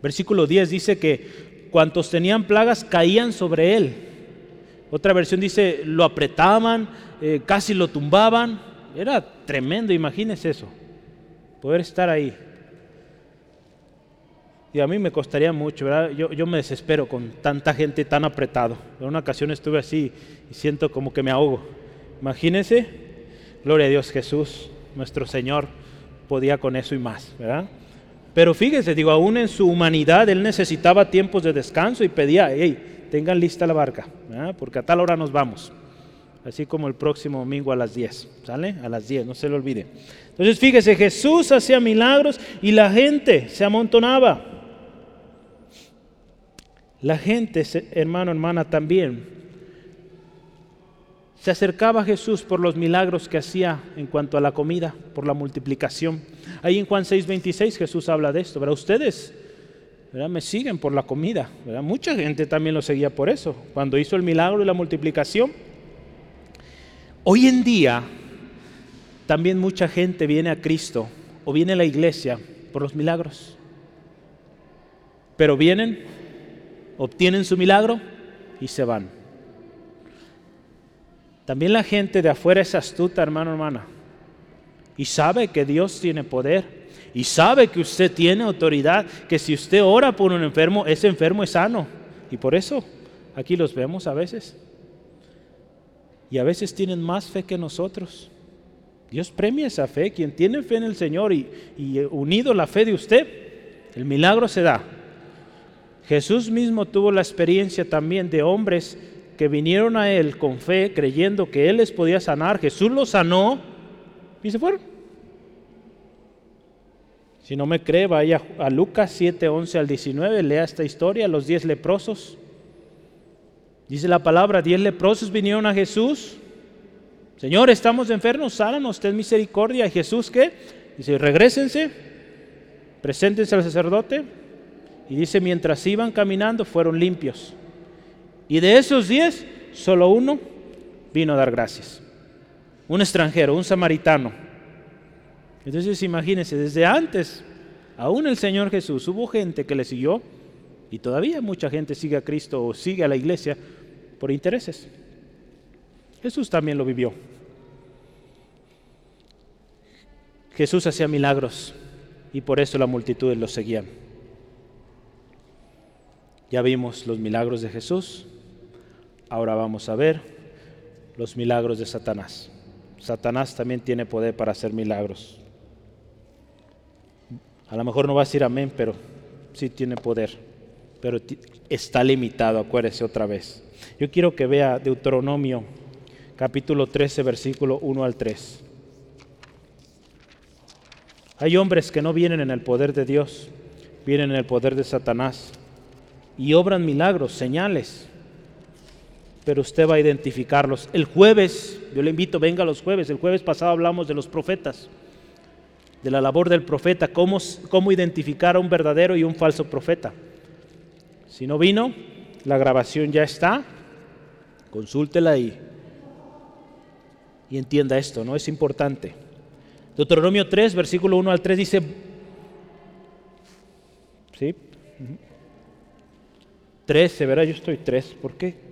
versículo 10 dice que cuantos tenían plagas caían sobre él. Otra versión dice, lo apretaban, eh, casi lo tumbaban. Era tremendo, imagínense eso, poder estar ahí. Y a mí me costaría mucho. Yo, yo me desespero con tanta gente tan apretado. En una ocasión estuve así y siento como que me ahogo. Imagínense, gloria a Dios Jesús, nuestro Señor, podía con eso y más, ¿verdad? Pero fíjese, digo, aún en su humanidad Él necesitaba tiempos de descanso y pedía, hey, tengan lista la barca, ¿verdad? porque a tal hora nos vamos. Así como el próximo domingo a las 10, ¿sale? A las 10, no se lo olvide. Entonces fíjese, Jesús hacía milagros y la gente se amontonaba. La gente, hermano, hermana, también se acercaba a Jesús por los milagros que hacía en cuanto a la comida, por la multiplicación. Ahí en Juan 6:26 Jesús habla de esto, ¿verdad? Ustedes ¿verdad? me siguen por la comida. Mucha gente también lo seguía por eso, cuando hizo el milagro y la multiplicación. Hoy en día también mucha gente viene a Cristo o viene a la iglesia por los milagros. Pero vienen obtienen su milagro y se van. También la gente de afuera es astuta, hermano, hermana, y sabe que Dios tiene poder y sabe que usted tiene autoridad, que si usted ora por un enfermo, ese enfermo es sano. Y por eso aquí los vemos a veces. Y a veces tienen más fe que nosotros. Dios premia esa fe. Quien tiene fe en el Señor y, y unido la fe de usted, el milagro se da. Jesús mismo tuvo la experiencia también de hombres que vinieron a Él con fe, creyendo que Él les podía sanar. Jesús los sanó y se fueron. Si no me cree, vaya a Lucas 7, 11 al 19, lea esta historia, los diez leprosos. Dice la palabra, diez leprosos vinieron a Jesús. Señor, estamos enfermos, sánanos, ten misericordia. ¿Y Jesús qué? Dice, regresense, preséntense al sacerdote, y dice, mientras iban caminando fueron limpios. Y de esos diez, solo uno vino a dar gracias. Un extranjero, un samaritano. Entonces imagínense, desde antes, aún el Señor Jesús, hubo gente que le siguió y todavía mucha gente sigue a Cristo o sigue a la iglesia por intereses. Jesús también lo vivió. Jesús hacía milagros y por eso la multitud lo seguían. Ya vimos los milagros de Jesús, ahora vamos a ver los milagros de Satanás. Satanás también tiene poder para hacer milagros. A lo mejor no va a decir amén, pero sí tiene poder. Pero está limitado, acuérdese otra vez. Yo quiero que vea Deuteronomio capítulo 13, versículo 1 al 3. Hay hombres que no vienen en el poder de Dios, vienen en el poder de Satanás y obran milagros, señales. Pero usted va a identificarlos. El jueves, yo le invito, venga los jueves. El jueves pasado hablamos de los profetas, de la labor del profeta, cómo, cómo identificar a un verdadero y un falso profeta. Si no vino, la grabación ya está. Consúltela ahí. Y entienda esto, ¿no? Es importante. Deuteronomio 3, versículo 1 al 3 dice, ¿sí? 13, ¿verdad? Yo estoy 3. ¿Por qué?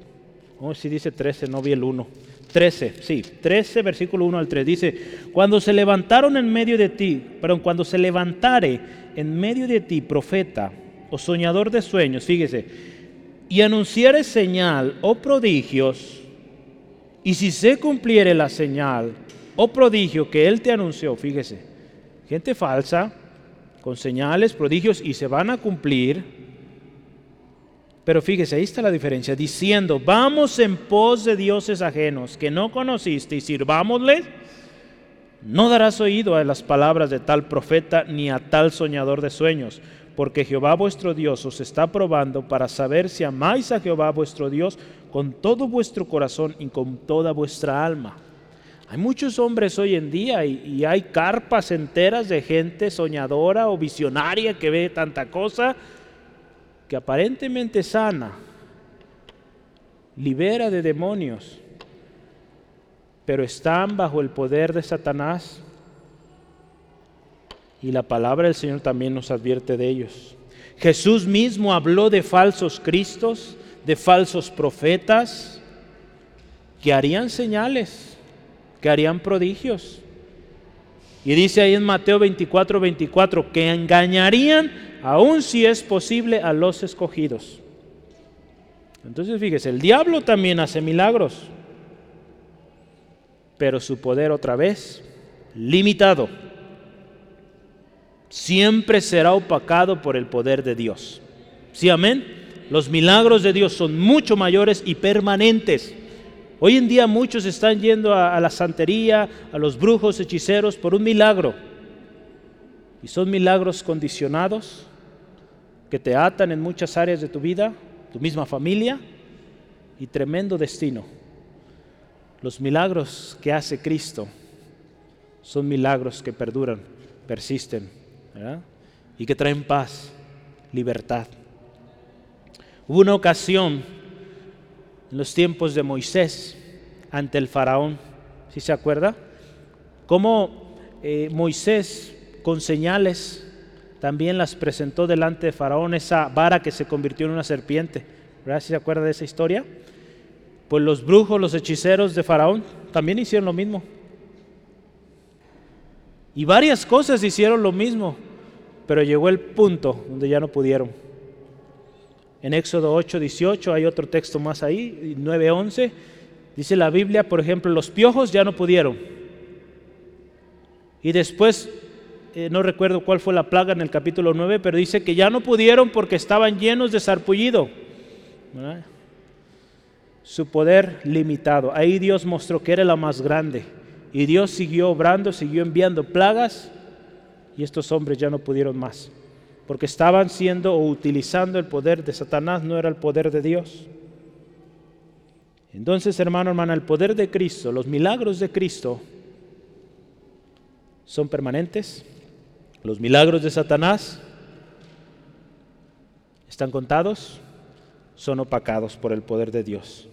Oh, si dice 13, no vi el 1. 13, sí, 13, versículo 1 al 3. Dice, cuando se levantaron en medio de ti, perdón, cuando se levantare en medio de ti profeta o soñador de sueños, fíjese, y anunciare señal o prodigios, y si se cumpliere la señal o prodigio que él te anunció, fíjese, gente falsa, con señales, prodigios, y se van a cumplir, pero fíjese, ahí está la diferencia, diciendo, vamos en pos de dioses ajenos que no conociste y sirvámosles, no darás oído a las palabras de tal profeta ni a tal soñador de sueños, porque Jehová vuestro Dios os está probando para saber si amáis a Jehová vuestro Dios con todo vuestro corazón y con toda vuestra alma. Hay muchos hombres hoy en día y, hay carpas enteras de gente soñadora o visionaria que ve tanta cosa que aparentemente sana, libera de demonios, pero están bajo el poder de Satanás y la palabra del Señor también nos advierte de ellos. Jesús mismo habló de falsos cristos, de falsos profetas, que harían señales, que harían prodigios. Y dice ahí en Mateo 24, 24, que engañarían, aun si es posible, a los escogidos. Entonces fíjese, el diablo también hace milagros, pero su poder otra vez limitado siempre será opacado por el poder de Dios. ¿Sí, amén? Los milagros de Dios son mucho mayores y permanentes. Hoy en día muchos están yendo a, la santería, a los brujos, hechiceros, por un milagro. Y son milagros condicionados que te atan en muchas áreas de tu vida, tu misma familia y tremendo destino. Los milagros que hace Cristo son milagros que perduran, persisten y que traen paz, libertad. Hubo una ocasión en los tiempos de Moisés ante el faraón, si se acuerda? Cómo eh, Moisés con señales también las presentó delante de faraón, esa vara que se convirtió en una serpiente. ¿Verdad? ¿Si se acuerda de esa historia? Pues los brujos, los hechiceros de faraón también hicieron lo mismo. Y varias cosas hicieron lo mismo, pero llegó el punto donde ya no pudieron. En Éxodo 8, 18 hay otro texto más ahí, 9, 11. Dice la Biblia, por ejemplo, los piojos ya no pudieron. Y después, eh, no recuerdo cuál fue la plaga en el capítulo 9, pero dice que ya no pudieron porque estaban llenos de sarpullido. Su poder limitado. Ahí Dios mostró que era la más grande. Y Dios siguió obrando, siguió enviando plagas y estos hombres ya no pudieron más, porque estaban siendo o utilizando el poder de Satanás, no era el poder de Dios. Entonces, hermano, hermana, el poder de Cristo, los milagros de Cristo son permanentes. Los milagros de Satanás están contados, son opacados por el poder de Dios.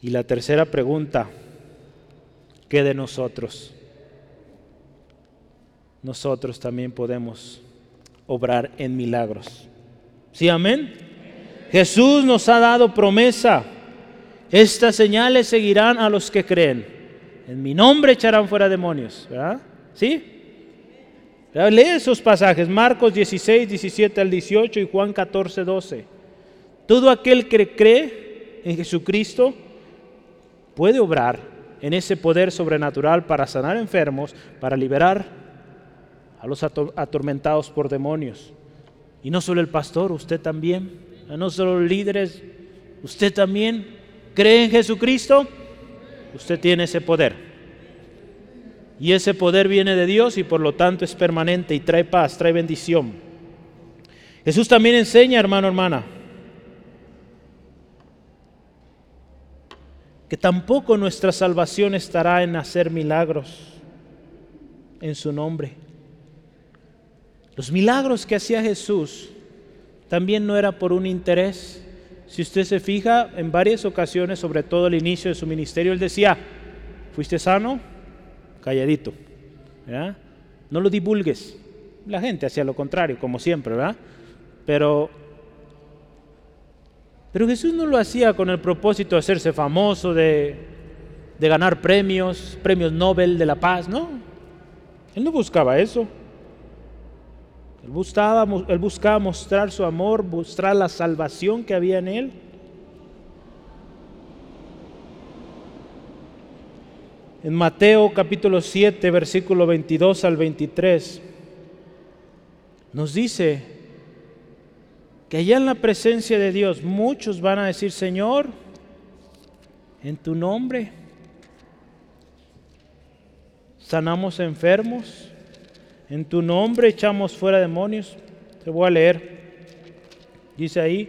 Y la tercera pregunta, ¿qué de nosotros? Nosotros también podemos obrar en milagros. ¿Sí, amén? Jesús nos ha dado promesa. Estas señales seguirán a los que creen. En mi nombre echarán fuera demonios. ¿Verdad? ¿Sí? Lee esos pasajes, Marcos 16, 17 al 18 y Juan 14, 12. Todo aquel que cree en Jesucristo puede obrar en ese poder sobrenatural para sanar enfermos, para liberar a los atormentados por demonios. Y no solo el pastor, usted también, no solo los líderes, usted también cree en Jesucristo, usted tiene ese poder. Y ese poder viene de Dios y por lo tanto es permanente y trae paz, trae bendición. Jesús también enseña, hermano, hermana, que tampoco nuestra salvación estará en hacer milagros en su nombre. Los milagros que hacía Jesús también no era por un interés. Si usted se fija, en varias ocasiones, sobre todo al inicio de su ministerio, él decía, ¿fuiste sano? Calladito. No lo divulgues. La gente hacía lo contrario, como siempre, ¿verdad? Pero, pero Jesús no lo hacía con el propósito de hacerse famoso, de, de ganar premios, premios Nobel de la paz, no. Él no buscaba eso. Él buscaba, buscaba mostrar su amor, mostrar la salvación que había en él. En Mateo capítulo 7, versículo 22 al 23, nos dice que allá en la presencia de Dios muchos van a decir, Señor, en tu nombre sanamos enfermos, En tu nombre echamos fuera demonios. Te voy a leer. Dice ahí,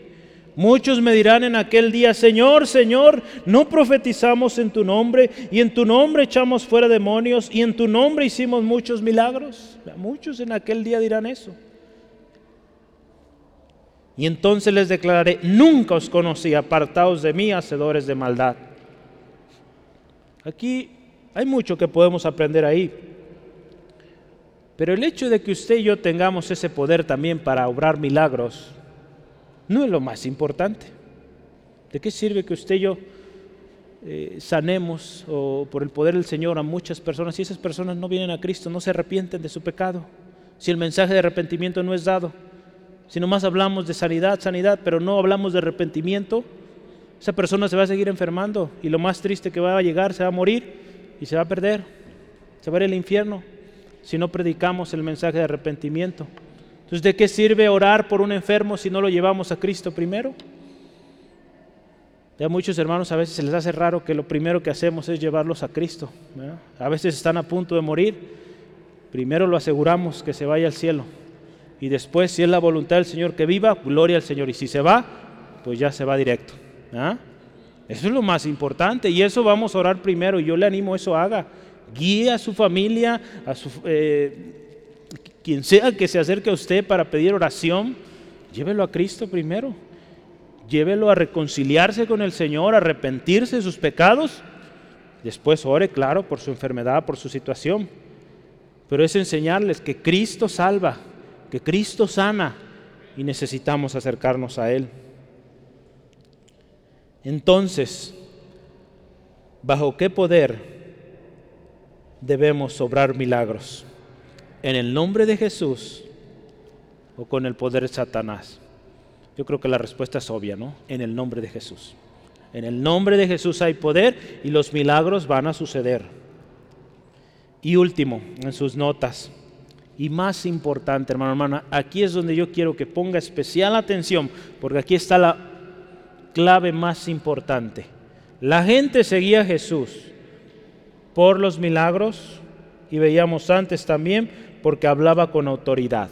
muchos me dirán en aquel día, Señor, Señor, no profetizamos en tu nombre y en tu nombre echamos fuera demonios y en tu nombre hicimos muchos milagros. Muchos en aquel día dirán eso. Y entonces les declararé, nunca os conocí, apartados de mí, hacedores de maldad. Aquí hay mucho que podemos aprender ahí. Pero el hecho de que usted y yo tengamos ese poder también para obrar milagros, no es lo más importante. ¿De qué sirve que usted y yo eh, sanemos o por el poder del Señor a muchas personas si esas personas no vienen a Cristo, no se arrepienten de su pecado? Si el mensaje de arrepentimiento no es dado, si nomás hablamos de sanidad, sanidad, pero no hablamos de arrepentimiento, esa persona se va a seguir enfermando y lo más triste que va a llegar, se va a morir y se va a perder, se va a ir al infierno si no predicamos el mensaje de arrepentimiento. Entonces, ¿de qué sirve orar por un enfermo si no lo llevamos a Cristo primero? Ya muchos hermanos a veces se les hace raro que lo primero que hacemos es llevarlos a Cristo. A veces están a punto de morir. Primero lo aseguramos que se vaya al cielo. Y después, si es la voluntad del Señor que viva, gloria al Señor. Y si se va, pues ya se va directo. Eso es lo más importante. Y eso vamos a orar primero. Y yo le animo a eso haga. Guíe a su familia, a su, eh, quien sea que se acerque a usted para pedir oración, llévelo a Cristo primero. Llévelo a reconciliarse con el Señor, a arrepentirse de sus pecados. Después ore, claro, por su enfermedad, por su situación. Pero es enseñarles que Cristo salva, que Cristo sana y necesitamos acercarnos a Él. Entonces, ¿bajo qué poder debemos obrar milagros? en el nombre de Jesús o con el poder de Satanás? Yo creo que la respuesta es obvia, ¿no? En el nombre de Jesús. En el nombre de Jesús hay poder y los milagros van a suceder. Y último, en sus notas, y más importante, hermano, hermana, aquí es donde yo quiero que ponga especial atención, porque aquí está la clave más importante. La gente seguía a Jesús por los milagros, y veíamos antes también porque hablaba con autoridad.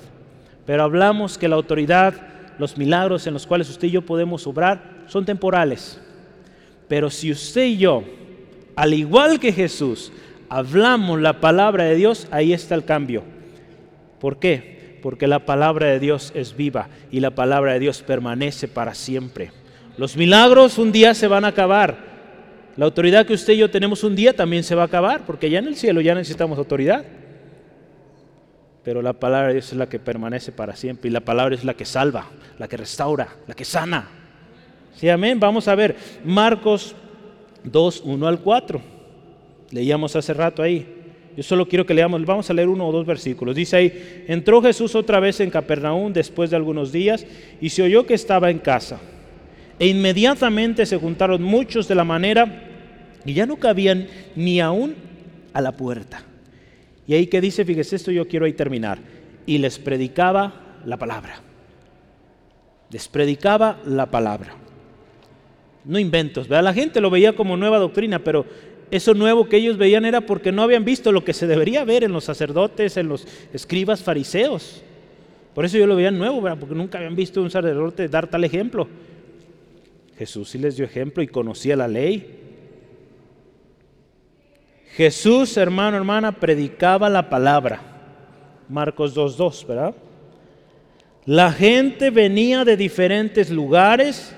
Pero hablamos que la autoridad, los milagros en los cuales usted y yo podemos obrar, son temporales. Pero si usted y yo, al igual que Jesús, hablamos la palabra de Dios, ahí está el cambio. ¿Por qué? Porque la palabra de Dios es viva y la palabra de Dios permanece para siempre. Los milagros un día se van a acabar. La autoridad que usted y yo tenemos un día también se va a acabar, porque ya en el cielo ya necesitamos autoridad pero la palabra de Dios es la que permanece para siempre y la palabra es la que salva, la que restaura, la que sana. Sí, amén. Vamos a ver Marcos 2, 1 al 4. Leíamos hace rato ahí. Yo solo quiero que leamos, vamos a leer uno o dos versículos. Dice ahí, entró Jesús otra vez en Capernaum después de algunos días y se oyó que estaba en casa. E inmediatamente se juntaron muchos de la manera y ya no cabían ni aún a la puerta y ahí que dice, fíjese esto, yo quiero ahí terminar. Y les predicaba la palabra. Les predicaba la palabra. No inventos, ¿verdad? La gente lo veía como nueva doctrina, pero eso nuevo que ellos veían era porque no habían visto lo que se debería ver en los sacerdotes, en los escribas fariseos. Por eso yo lo veía nuevo, ¿verdad? porque nunca habían visto un sacerdote dar tal ejemplo. Jesús sí les dio ejemplo y conocía la ley. Jesús, hermano, hermana, predicaba la palabra. Marcos 2.2, ¿verdad? La gente venía de diferentes lugares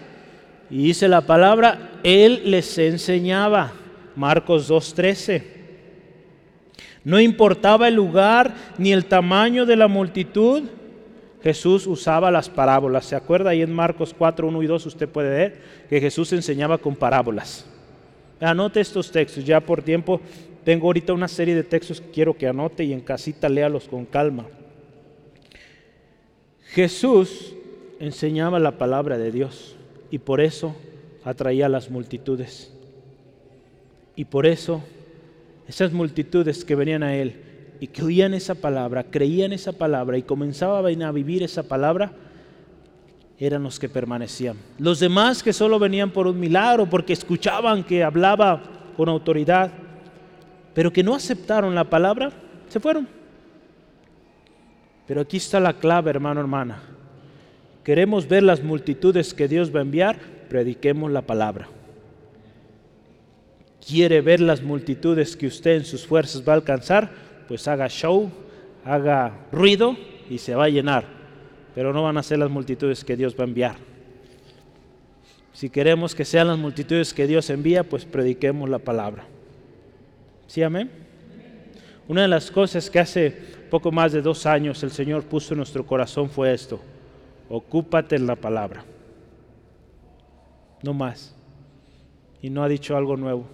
y dice la palabra, Él les enseñaba. Marcos 2.13. No importaba el lugar ni el tamaño de la multitud, Jesús usaba las parábolas. ¿Se acuerda ahí en Marcos 4, 1 y 2? Usted puede ver que Jesús enseñaba con parábolas. Anote estos textos, ya por tiempo tengo ahorita una serie de textos que quiero que anote y en casita léalos con calma. Jesús enseñaba la palabra de Dios y por eso atraía a las multitudes. Y por eso esas multitudes que venían a Él y que oían esa palabra, creían esa palabra y comenzaban a vivir esa palabra, eran los que permanecían. Los demás que solo venían por un milagro, porque escuchaban que hablaba con autoridad, pero que no aceptaron la palabra, se fueron. Pero aquí está la clave, hermano, hermana. Queremos ver las multitudes que Dios va a enviar, prediquemos la palabra. Quiere ver las multitudes que usted en sus fuerzas va a alcanzar, pues haga show, haga ruido y se va a llenar. Pero no van a ser las multitudes que Dios va a enviar. Si queremos que sean las multitudes que Dios envía, pues prediquemos la palabra. ¿Sí, amén? Una de las cosas que hace poco más de dos años el Señor puso en nuestro corazón fue esto ocúpate en la palabra. No más. Y no ha dicho algo nuevo.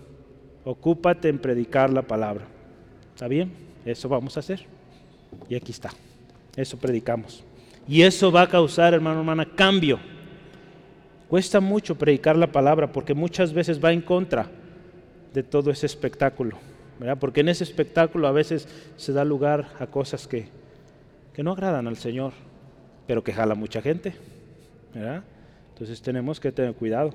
Ocúpate en predicar la palabra. ¿Está bien? Eso vamos a hacer. Y aquí está. Eso predicamos. Y eso va a causar, hermano, hermana, cambio. Cuesta mucho predicar la palabra porque muchas veces va en contra de todo ese espectáculo. ¿Verdad? Porque en ese espectáculo a veces se da lugar a cosas que, que no agradan al Señor pero que jala mucha gente. Entonces tenemos que tener cuidado.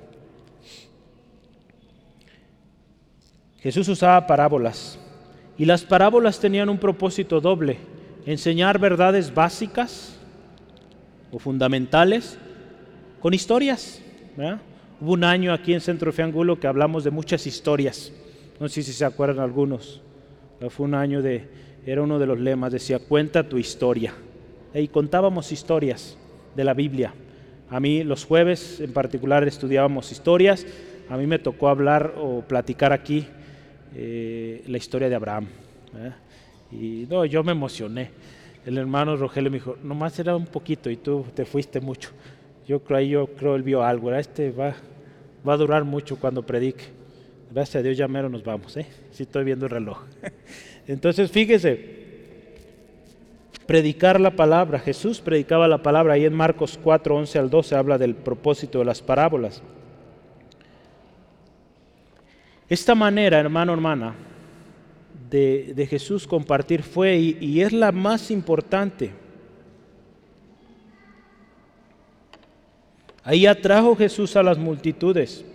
Jesús usaba parábolas y las parábolas tenían un propósito doble, enseñar verdades básicas o fundamentales con historias. Hubo un año aquí en Centro Fiangulo que hablamos de muchas historias, no sé si se acuerdan algunos, fue un año de, era uno de los lemas, decía, cuenta tu historia y contábamos historias de la Biblia. A mí los jueves en particular estudiábamos historias. A mí me tocó hablar o platicar aquí eh, la historia de Abraham. Y no, yo me emocioné. El hermano Rogelio me dijo, nomás era un poquito y tú te fuiste mucho. Yo creo, yo creo él vio algo. Este va, va a durar mucho cuando predique. Gracias a Dios ya mero nos vamos. ¿eh? Sí estoy viendo el reloj. Entonces fíjese, predicar la palabra. Jesús predicaba la palabra. Ahí en Marcos 4, 11 al 12 habla del propósito de las parábolas. Esta manera, hermano, hermana, de, Jesús compartir fue y es la más importante. Ahí atrajo Jesús a las multitudes.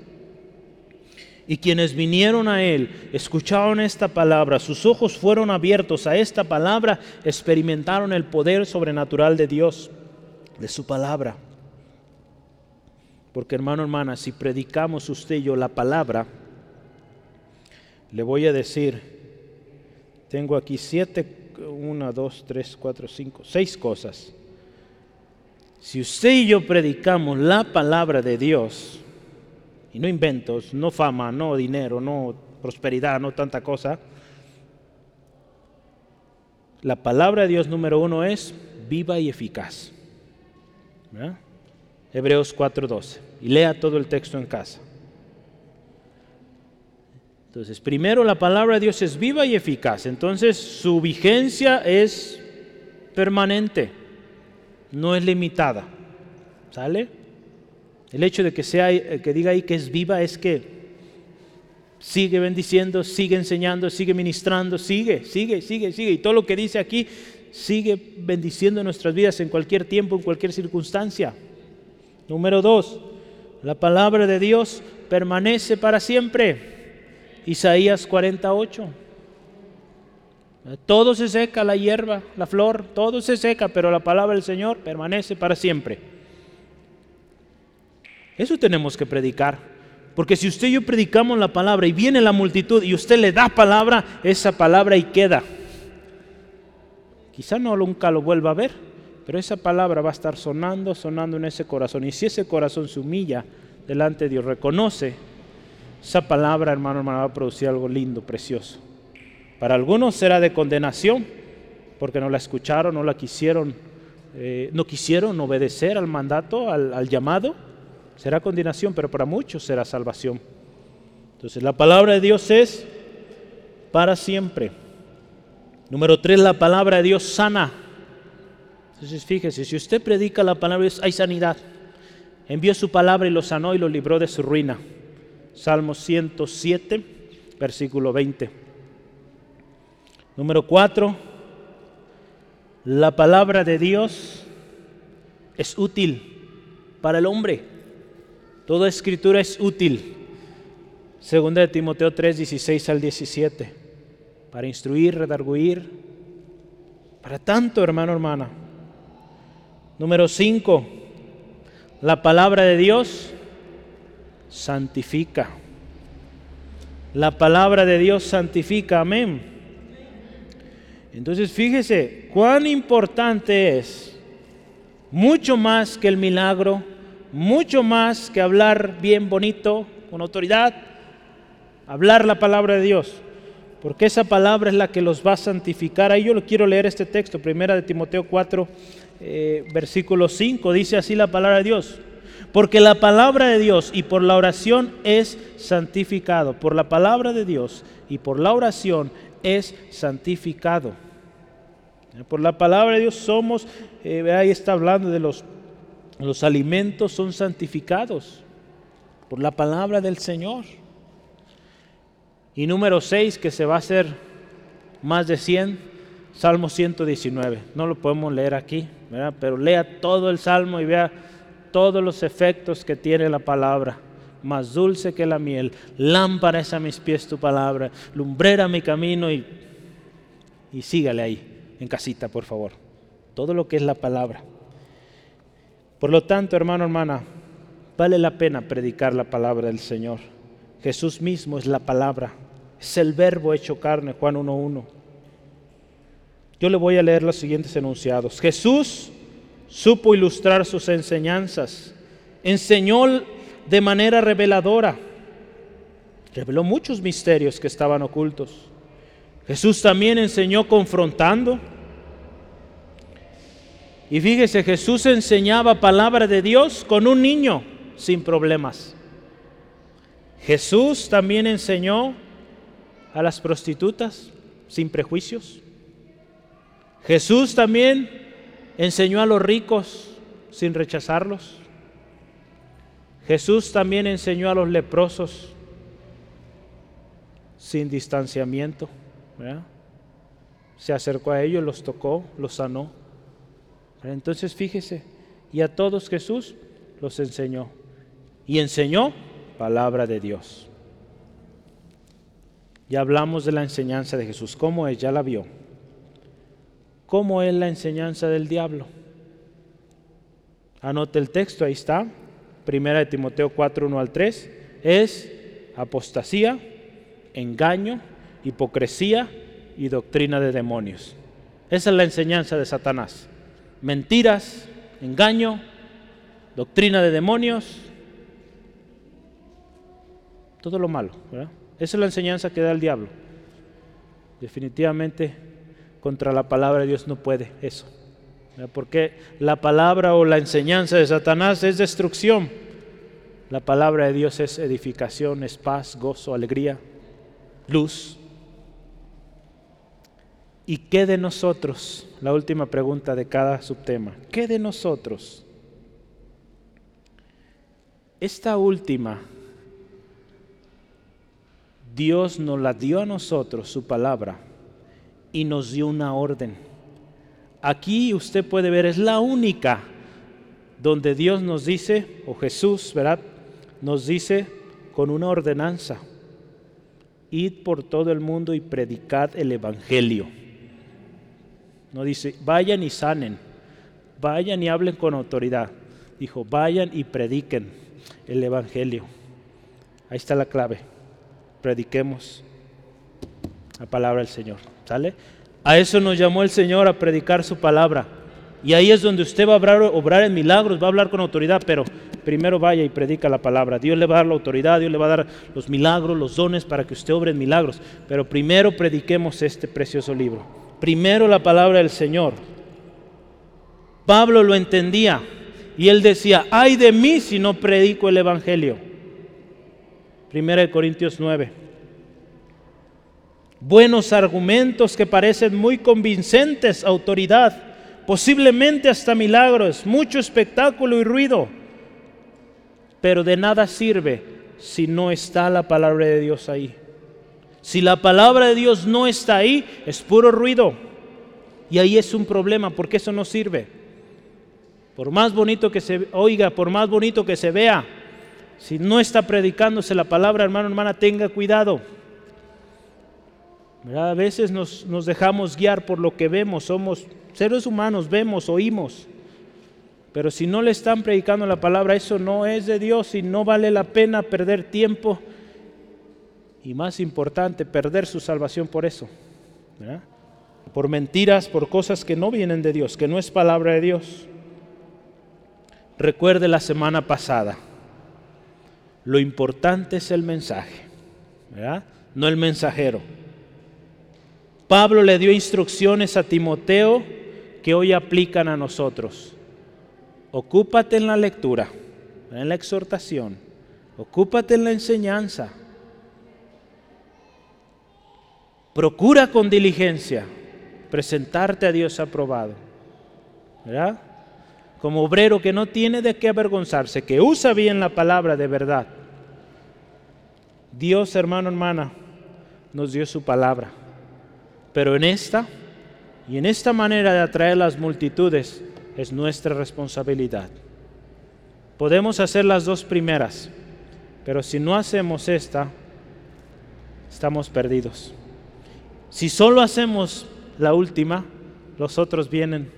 Y quienes vinieron a él, escucharon esta palabra, sus ojos fueron abiertos a esta palabra, experimentaron el poder sobrenatural de Dios, de su palabra. Porque hermano, hermana, si predicamos usted y yo la palabra, le voy a decir, tengo aquí siete, una, dos, tres, cuatro, cinco, seis cosas. Si usted y yo predicamos la palabra de Dios, no inventos, no fama, no dinero, no prosperidad, no tanta cosa. La palabra de Dios número uno es viva y eficaz. Hebreos 4:12. Y lea todo el texto en casa. Entonces, primero la palabra de Dios es viva y eficaz. Entonces, su vigencia es permanente, no es limitada. ¿Sale? El hecho de que, sea, eh, que diga ahí que es viva es que sigue bendiciendo, sigue enseñando, sigue ministrando, sigue, sigue, sigue, sigue. Y todo lo que dice aquí sigue bendiciendo nuestras vidas en cualquier tiempo, en cualquier circunstancia. Número dos, la palabra de Dios permanece para siempre. Isaías 48. Todo se seca, la hierba, la flor, todo se seca, pero la palabra del Señor permanece para siempre. Eso tenemos que predicar. Porque si usted y yo predicamos la palabra y viene la multitud y usted le da palabra, esa palabra y queda. Quizá no nunca lo vuelva a ver, pero esa palabra va a estar sonando, sonando en ese corazón. Y si ese corazón se humilla delante de Dios, reconoce, esa palabra, hermano, hermano, va a producir algo lindo, precioso. Para algunos será de condenación, porque no la escucharon, no la quisieron, eh, no quisieron obedecer al mandato, al llamado será condenación, pero para muchos será salvación. Entonces la palabra de Dios es para siempre. Número tres, la palabra de Dios sana. Entonces fíjese, si usted predica la palabra, hay sanidad. Envió su palabra y lo sanó y lo libró de su ruina. Salmo 107, versículo 20. Número cuatro, la palabra de Dios es útil para el hombre. Toda escritura es útil. Segunda de Timoteo 3, 16 al 17. Para instruir, redarguir. Para tanto, hermano, hermana. Número 5. La palabra de Dios santifica. La palabra de Dios santifica. Amén. Entonces fíjese cuán importante es, mucho más que el milagro, mucho más que hablar bien bonito, con autoridad, hablar la palabra de Dios, porque esa palabra es la que los va a santificar. Ahí yo lo quiero leer este texto, primera de Timoteo 4, eh, versículo 5, dice así la palabra de Dios. Porque la palabra de Dios y por la oración es santificado. Por la palabra de Dios y por la oración es santificado. Por la palabra de Dios somos, eh, ahí está hablando de los, los alimentos son santificados. Por la palabra del Señor. Y número 6, que se va a hacer más de 100, Salmo 119. No lo podemos leer aquí, pero lea todo el Salmo y vea todos los efectos que tiene la palabra. Más dulce que la miel, lámpara es a mis pies tu palabra, lumbrera mi camino y, y sígale ahí, en casita, por favor. Todo lo que es la palabra. Por lo tanto, hermano, hermana, vale la pena predicar la palabra del Señor. Jesús mismo es la palabra, es el verbo hecho carne, Juan 1.1. Yo le voy a leer los siguientes enunciados. Jesús supo ilustrar sus enseñanzas, enseñó de manera reveladora, reveló muchos misterios que estaban ocultos. Jesús también enseñó confrontando. Y fíjese, Jesús enseñaba palabra de Dios con un niño sin problemas. Jesús también enseñó a las prostitutas sin prejuicios. Jesús también enseñó a los ricos sin rechazarlos. Jesús también enseñó a los leprosos sin distanciamiento. Se acercó a ellos, los tocó, los sanó. Entonces fíjese, y a todos Jesús los enseñó. Y enseñó palabra de Dios. Ya hablamos de la enseñanza de Jesús. ¿Cómo es? Ya la vio. ¿Cómo es la enseñanza del diablo? Anote el texto, ahí está. Primera de Timoteo 4, 1 al 3. Es apostasía, engaño, hipocresía y doctrina de demonios. Esa es la enseñanza de Satanás. Mentiras, engaño, doctrina de demonios, todo lo malo. Esa es la enseñanza que da el diablo. Definitivamente contra la palabra de Dios no puede eso. Porque la palabra o la enseñanza de Satanás es destrucción. La palabra de Dios es edificación, es paz, gozo, alegría, luz. ¿Y qué de nosotros? La última pregunta de cada subtema. ¿Qué de nosotros? Esta última Dios nos la dio a nosotros, su palabra, y nos dio una orden. Aquí usted puede ver, es la única donde Dios nos dice, o Jesús, ¿verdad? Nos dice con una ordenanza, id por todo el mundo y predicad el Evangelio. No dice, vayan y sanen, vayan y hablen con autoridad. Dijo, vayan y prediquen el Evangelio. Ahí está la clave prediquemos la palabra del Señor. ¿Sale? A eso nos llamó el Señor a predicar su palabra. Y ahí es donde usted va a obrar, obrar en milagros, va a hablar con autoridad, pero primero vaya y predica la palabra. Dios le va a dar la autoridad, Dios le va a dar los milagros, los dones para que usted obre en milagros. Pero primero prediquemos este precioso libro. Primero la palabra del Señor. Pablo lo entendía y él decía, ay de mí si no predico el Evangelio. Primera de Corintios 9. Buenos argumentos que parecen muy convincentes, autoridad, posiblemente hasta milagros, mucho espectáculo y ruido, pero de nada sirve si no está la palabra de Dios ahí. Si la palabra de Dios no está ahí, es puro ruido. Y ahí es un problema, porque eso no sirve. Por más bonito que se oiga, por más bonito que se vea, si no está predicándose la palabra, hermano, hermana, tenga cuidado. A veces nos, nos, dejamos guiar por lo que vemos, somos seres humanos, vemos, oímos. Pero si no le están predicando la palabra, eso no es de Dios y no vale la pena perder tiempo. Y más importante, perder su salvación por eso. Por mentiras, por cosas que no vienen de Dios, que no es palabra de Dios. Recuerde la semana pasada. Lo importante es el mensaje, no el mensajero. Pablo le dio instrucciones a Timoteo que hoy aplican a nosotros. Ocúpate en la lectura, en la exhortación, ocúpate en la enseñanza. Procura con diligencia presentarte a Dios aprobado. ¿Verdad? Como obrero que no tiene de qué avergonzarse, que usa bien la palabra de verdad. Dios, hermano, hermana, nos dio su palabra. Pero en esta y en esta manera de atraer las multitudes es nuestra responsabilidad. Podemos hacer las dos primeras, pero si no hacemos esta, estamos perdidos. Si solo hacemos la última, los otros vienen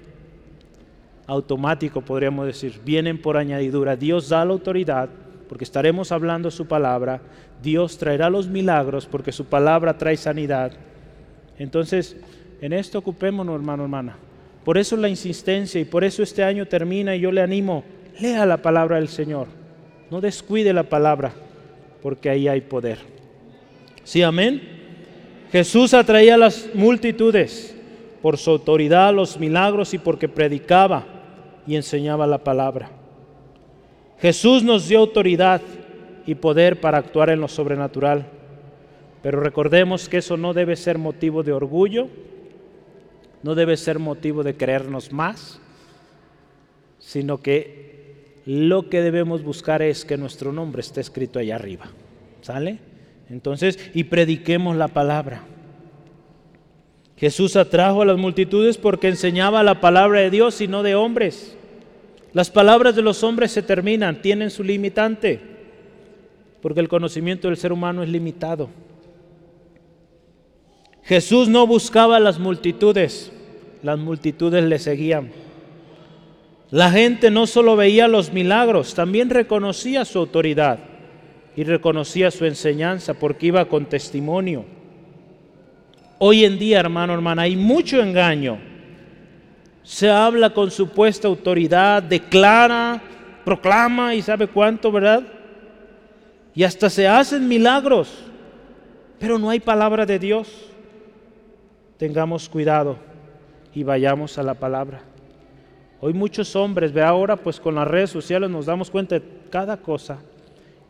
automático, podríamos decir, vienen por añadidura. Dios da la autoridad porque estaremos hablando su palabra. Dios traerá los milagros porque su palabra trae sanidad. Entonces, en esto ocupémonos, hermano, hermana. Por eso la insistencia y por eso este año termina y yo le animo, lea la palabra del Señor. No descuide la palabra, porque ahí hay poder. Sí, amén. Jesús atraía a las multitudes por su autoridad, los milagros y porque predicaba y enseñaba la palabra. Jesús nos dio autoridad y poder para actuar en lo sobrenatural. Pero recordemos que eso no debe ser motivo de orgullo, no debe ser motivo de creernos más, sino que lo que debemos buscar es que nuestro nombre esté escrito allá arriba. ¿Sale? Entonces, y prediquemos la palabra. Jesús atrajo a las multitudes porque enseñaba la palabra de Dios y no de hombres. Las palabras de los hombres se terminan, tienen su limitante, porque el conocimiento del ser humano es limitado. Jesús no buscaba las multitudes, las multitudes le seguían. La gente no solo veía los milagros, también reconocía su autoridad y reconocía su enseñanza porque iba con testimonio. Hoy en día, hermano, hermana, hay mucho engaño. Se habla con supuesta autoridad, declara, proclama y sabe cuánto, ¿verdad? Y hasta se hacen milagros, pero no hay palabra de Dios tengamos cuidado y vayamos a la palabra. Hoy muchos hombres, ve ahora pues con las redes sociales nos damos cuenta de cada cosa.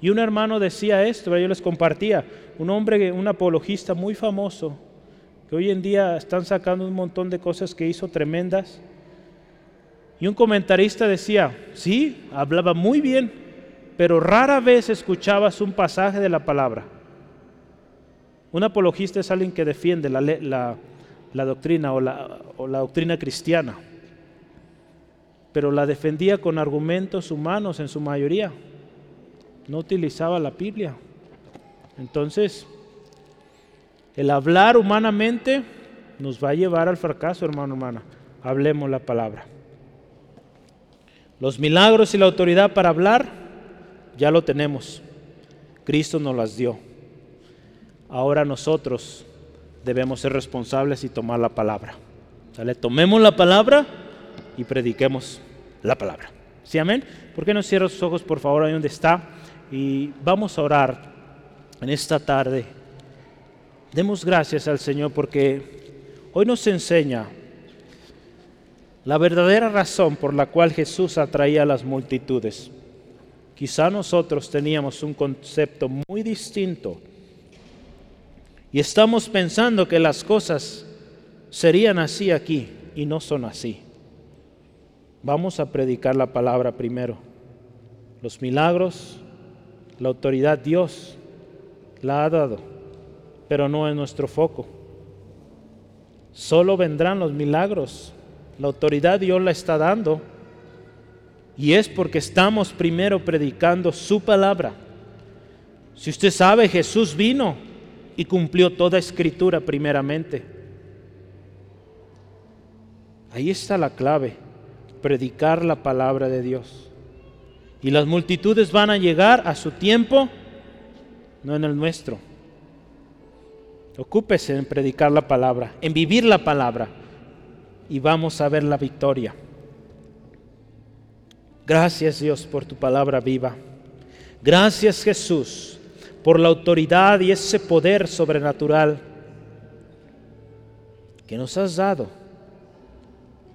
Y un hermano decía esto, yo les compartía, un hombre, un apologista muy famoso, que hoy en día están sacando un montón de cosas que hizo tremendas. Y un comentarista decía, sí, hablaba muy bien, pero rara vez escuchabas un pasaje de la palabra. Un apologista es alguien que defiende la, doctrina o la, doctrina cristiana, pero la defendía con argumentos humanos en su mayoría, no utilizaba la Biblia. Entonces, el hablar humanamente nos va a llevar al fracaso, hermano, hermana. Hablemos la palabra. Los milagros y la autoridad para hablar ya lo tenemos. Cristo nos las dio. Ahora nosotros debemos ser responsables y tomar la palabra. ¿Sale? Tomemos la palabra y prediquemos la palabra. ¿Sí, amén? ¿Por qué no cierra sus ojos, por favor, ahí donde está? Y vamos a orar en esta tarde. Demos gracias al Señor porque hoy nos enseña la verdadera razón por la cual Jesús atraía a las multitudes. Quizá nosotros teníamos un concepto muy distinto y estamos pensando que las cosas serían así aquí y no son así. Vamos a predicar la palabra primero. Los milagros, la autoridad Dios la ha dado, pero no es nuestro foco. Solo vendrán los milagros. La autoridad Dios la está dando. Y es porque estamos primero predicando su palabra. Si usted sabe, Jesús vino y cumplió toda escritura primeramente. Ahí está la clave. predicar la palabra de Dios. Y las multitudes van a llegar a su tiempo, no en el nuestro. Ocúpese en predicar la palabra, en vivir la palabra, y vamos a ver la victoria. Gracias Dios por tu palabra viva. Gracias Jesús por la autoridad y ese poder sobrenatural que nos has dado,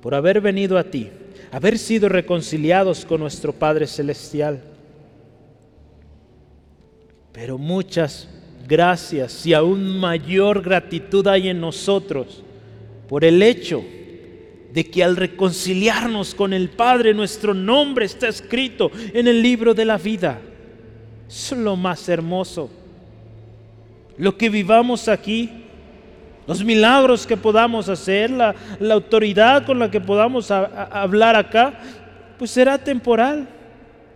por haber venido a ti, haber sido reconciliados con nuestro Padre Celestial. Pero muchas gracias y aún mayor gratitud hay en nosotros por el hecho de que al reconciliarnos con el Padre nuestro nombre está escrito en el libro de la vida. Es lo más hermoso. Lo que vivamos aquí, los milagros que podamos hacer, la, autoridad con la que podamos hablar acá, pues será temporal.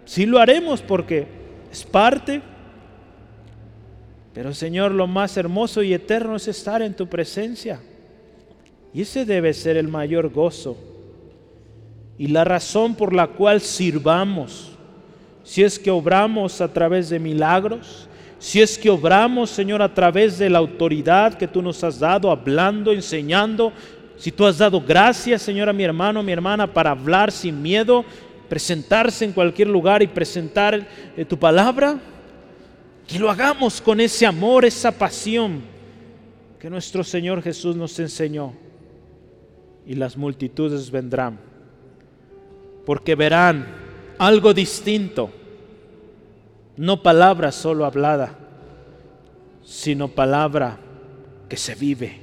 Sí lo haremos porque es parte. Pero Señor, lo más hermoso y eterno es estar en tu presencia. Y ese debe ser el mayor gozo y la razón por la cual sirvamos. Si es que obramos a través de milagros, si es que obramos, Señor, a través de la autoridad que tú nos has dado, hablando, enseñando, si tú has dado gracias, Señor, a mi hermano, mi hermana, para hablar sin miedo, presentarse en cualquier lugar y presentar eh, tu palabra, que lo hagamos con ese amor, esa pasión que nuestro Señor Jesús nos enseñó. Y las multitudes vendrán, porque verán algo distinto, no palabra solo hablada, sino palabra que se vive,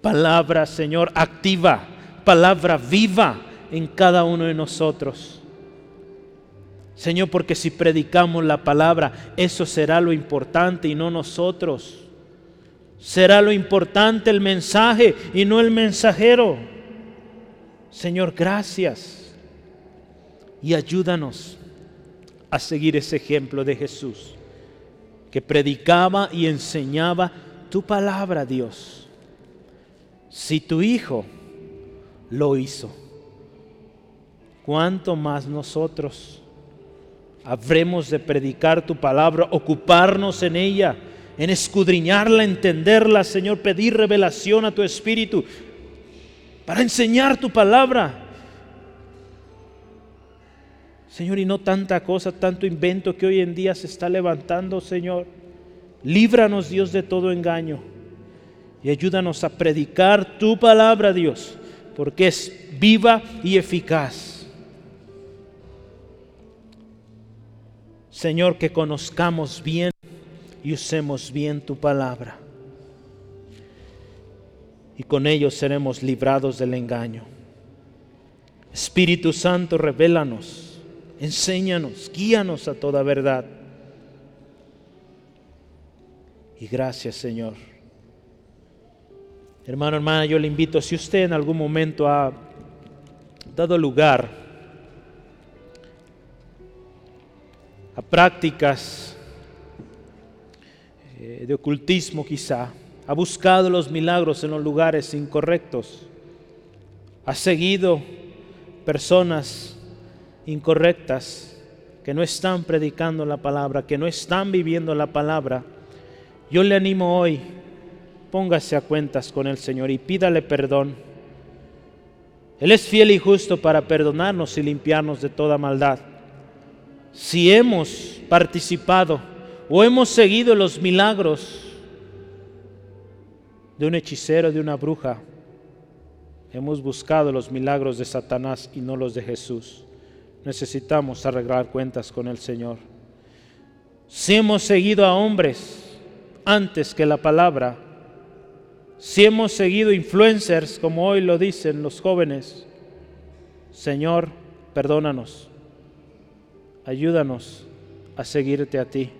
palabra, Señor, activa, palabra viva en cada uno de nosotros. Señor, porque si predicamos la palabra, eso será lo importante y no nosotros. Será lo importante el mensaje y no el mensajero. Señor, gracias. Y ayúdanos a seguir ese ejemplo de Jesús, que predicaba y enseñaba tu palabra, Dios. Si tu Hijo lo hizo, ¿cuánto más nosotros habremos de predicar tu palabra, ocuparnos en ella? en escudriñarla, entenderla, Señor, pedir revelación a tu Espíritu para enseñar tu palabra. Señor, y no tanta cosa, tanto invento que hoy en día se está levantando, Señor. Líbranos, Dios, de todo engaño y ayúdanos a predicar tu palabra, Dios, porque es viva y eficaz. Señor, que conozcamos bien y usemos bien tu palabra. Y con ello seremos librados del engaño. Espíritu Santo, revélanos, enséñanos, guíanos a toda verdad. Y gracias, Señor. Hermano, hermana, yo le invito, si usted en algún momento ha dado lugar a prácticas eh, de ocultismo quizá, ha buscado los milagros en los lugares incorrectos, ha seguido personas incorrectas que no están predicando la palabra, que no están viviendo la palabra. Yo le animo hoy, póngase a cuentas con el Señor y pídale perdón. Él es fiel y justo para perdonarnos y limpiarnos de toda maldad. Si hemos participado, o hemos seguido los milagros de un hechicero, de una bruja. Hemos buscado los milagros de Satanás y no los de Jesús. Necesitamos arreglar cuentas con el Señor. Si hemos seguido a hombres antes que la palabra, si hemos seguido influencers, como hoy lo dicen los jóvenes, Señor, perdónanos, ayúdanos a seguirte a ti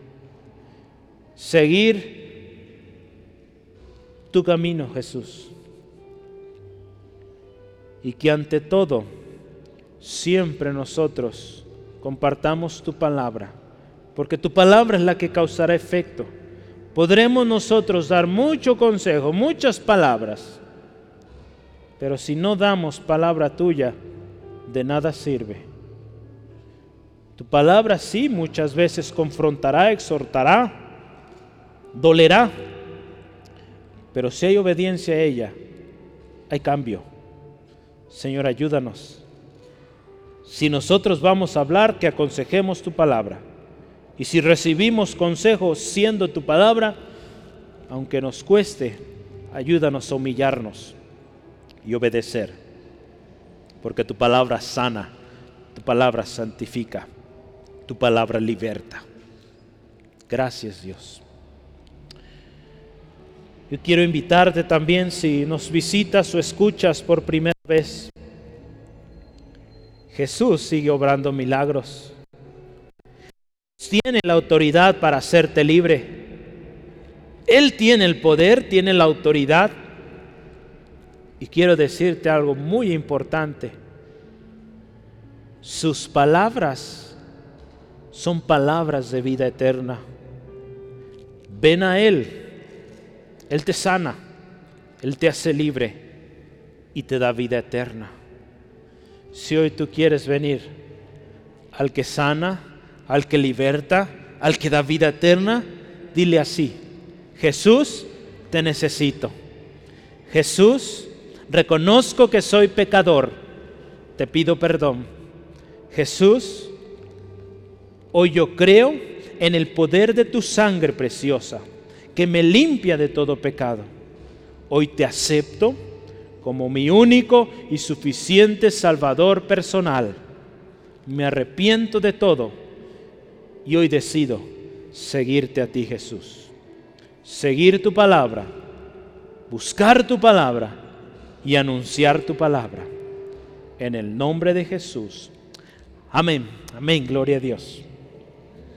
seguir tu camino, Jesús. Y que ante todo, siempre nosotros compartamos tu palabra, porque tu palabra es la que causará efecto. Podremos nosotros dar mucho consejo, muchas palabras, pero si no damos palabra tuya, de nada sirve. Tu palabra sí muchas veces confrontará, exhortará, dolerá, pero si hay obediencia a ella, hay cambio. Señor, ayúdanos. Si nosotros vamos a hablar, que aconsejemos tu palabra. Y si recibimos consejos siendo tu palabra, aunque nos cueste, ayúdanos a humillarnos y obedecer. Porque tu palabra sana, tu palabra santifica, tu palabra liberta. Gracias Dios. Yo quiero invitarte también si nos visitas o escuchas por primera vez. Jesús sigue obrando milagros. Tiene la autoridad para hacerte libre. Él tiene el poder, tiene la autoridad. Y quiero decirte algo muy importante. Sus palabras son palabras de vida eterna. Ven a Él él te sana, Él te hace libre y te da vida eterna. Si hoy tú quieres venir al que sana, al que liberta, al que da vida eterna, dile así, Jesús, te necesito. Jesús, reconozco que soy pecador, te pido perdón. Jesús, hoy yo creo en el poder de tu sangre preciosa que me limpia de todo pecado. Hoy te acepto como mi único y suficiente Salvador personal. Me arrepiento de todo y hoy decido seguirte a ti Jesús. Seguir tu palabra, buscar tu palabra y anunciar tu palabra. En el nombre de Jesús. Amén. Amén. Gloria a Dios.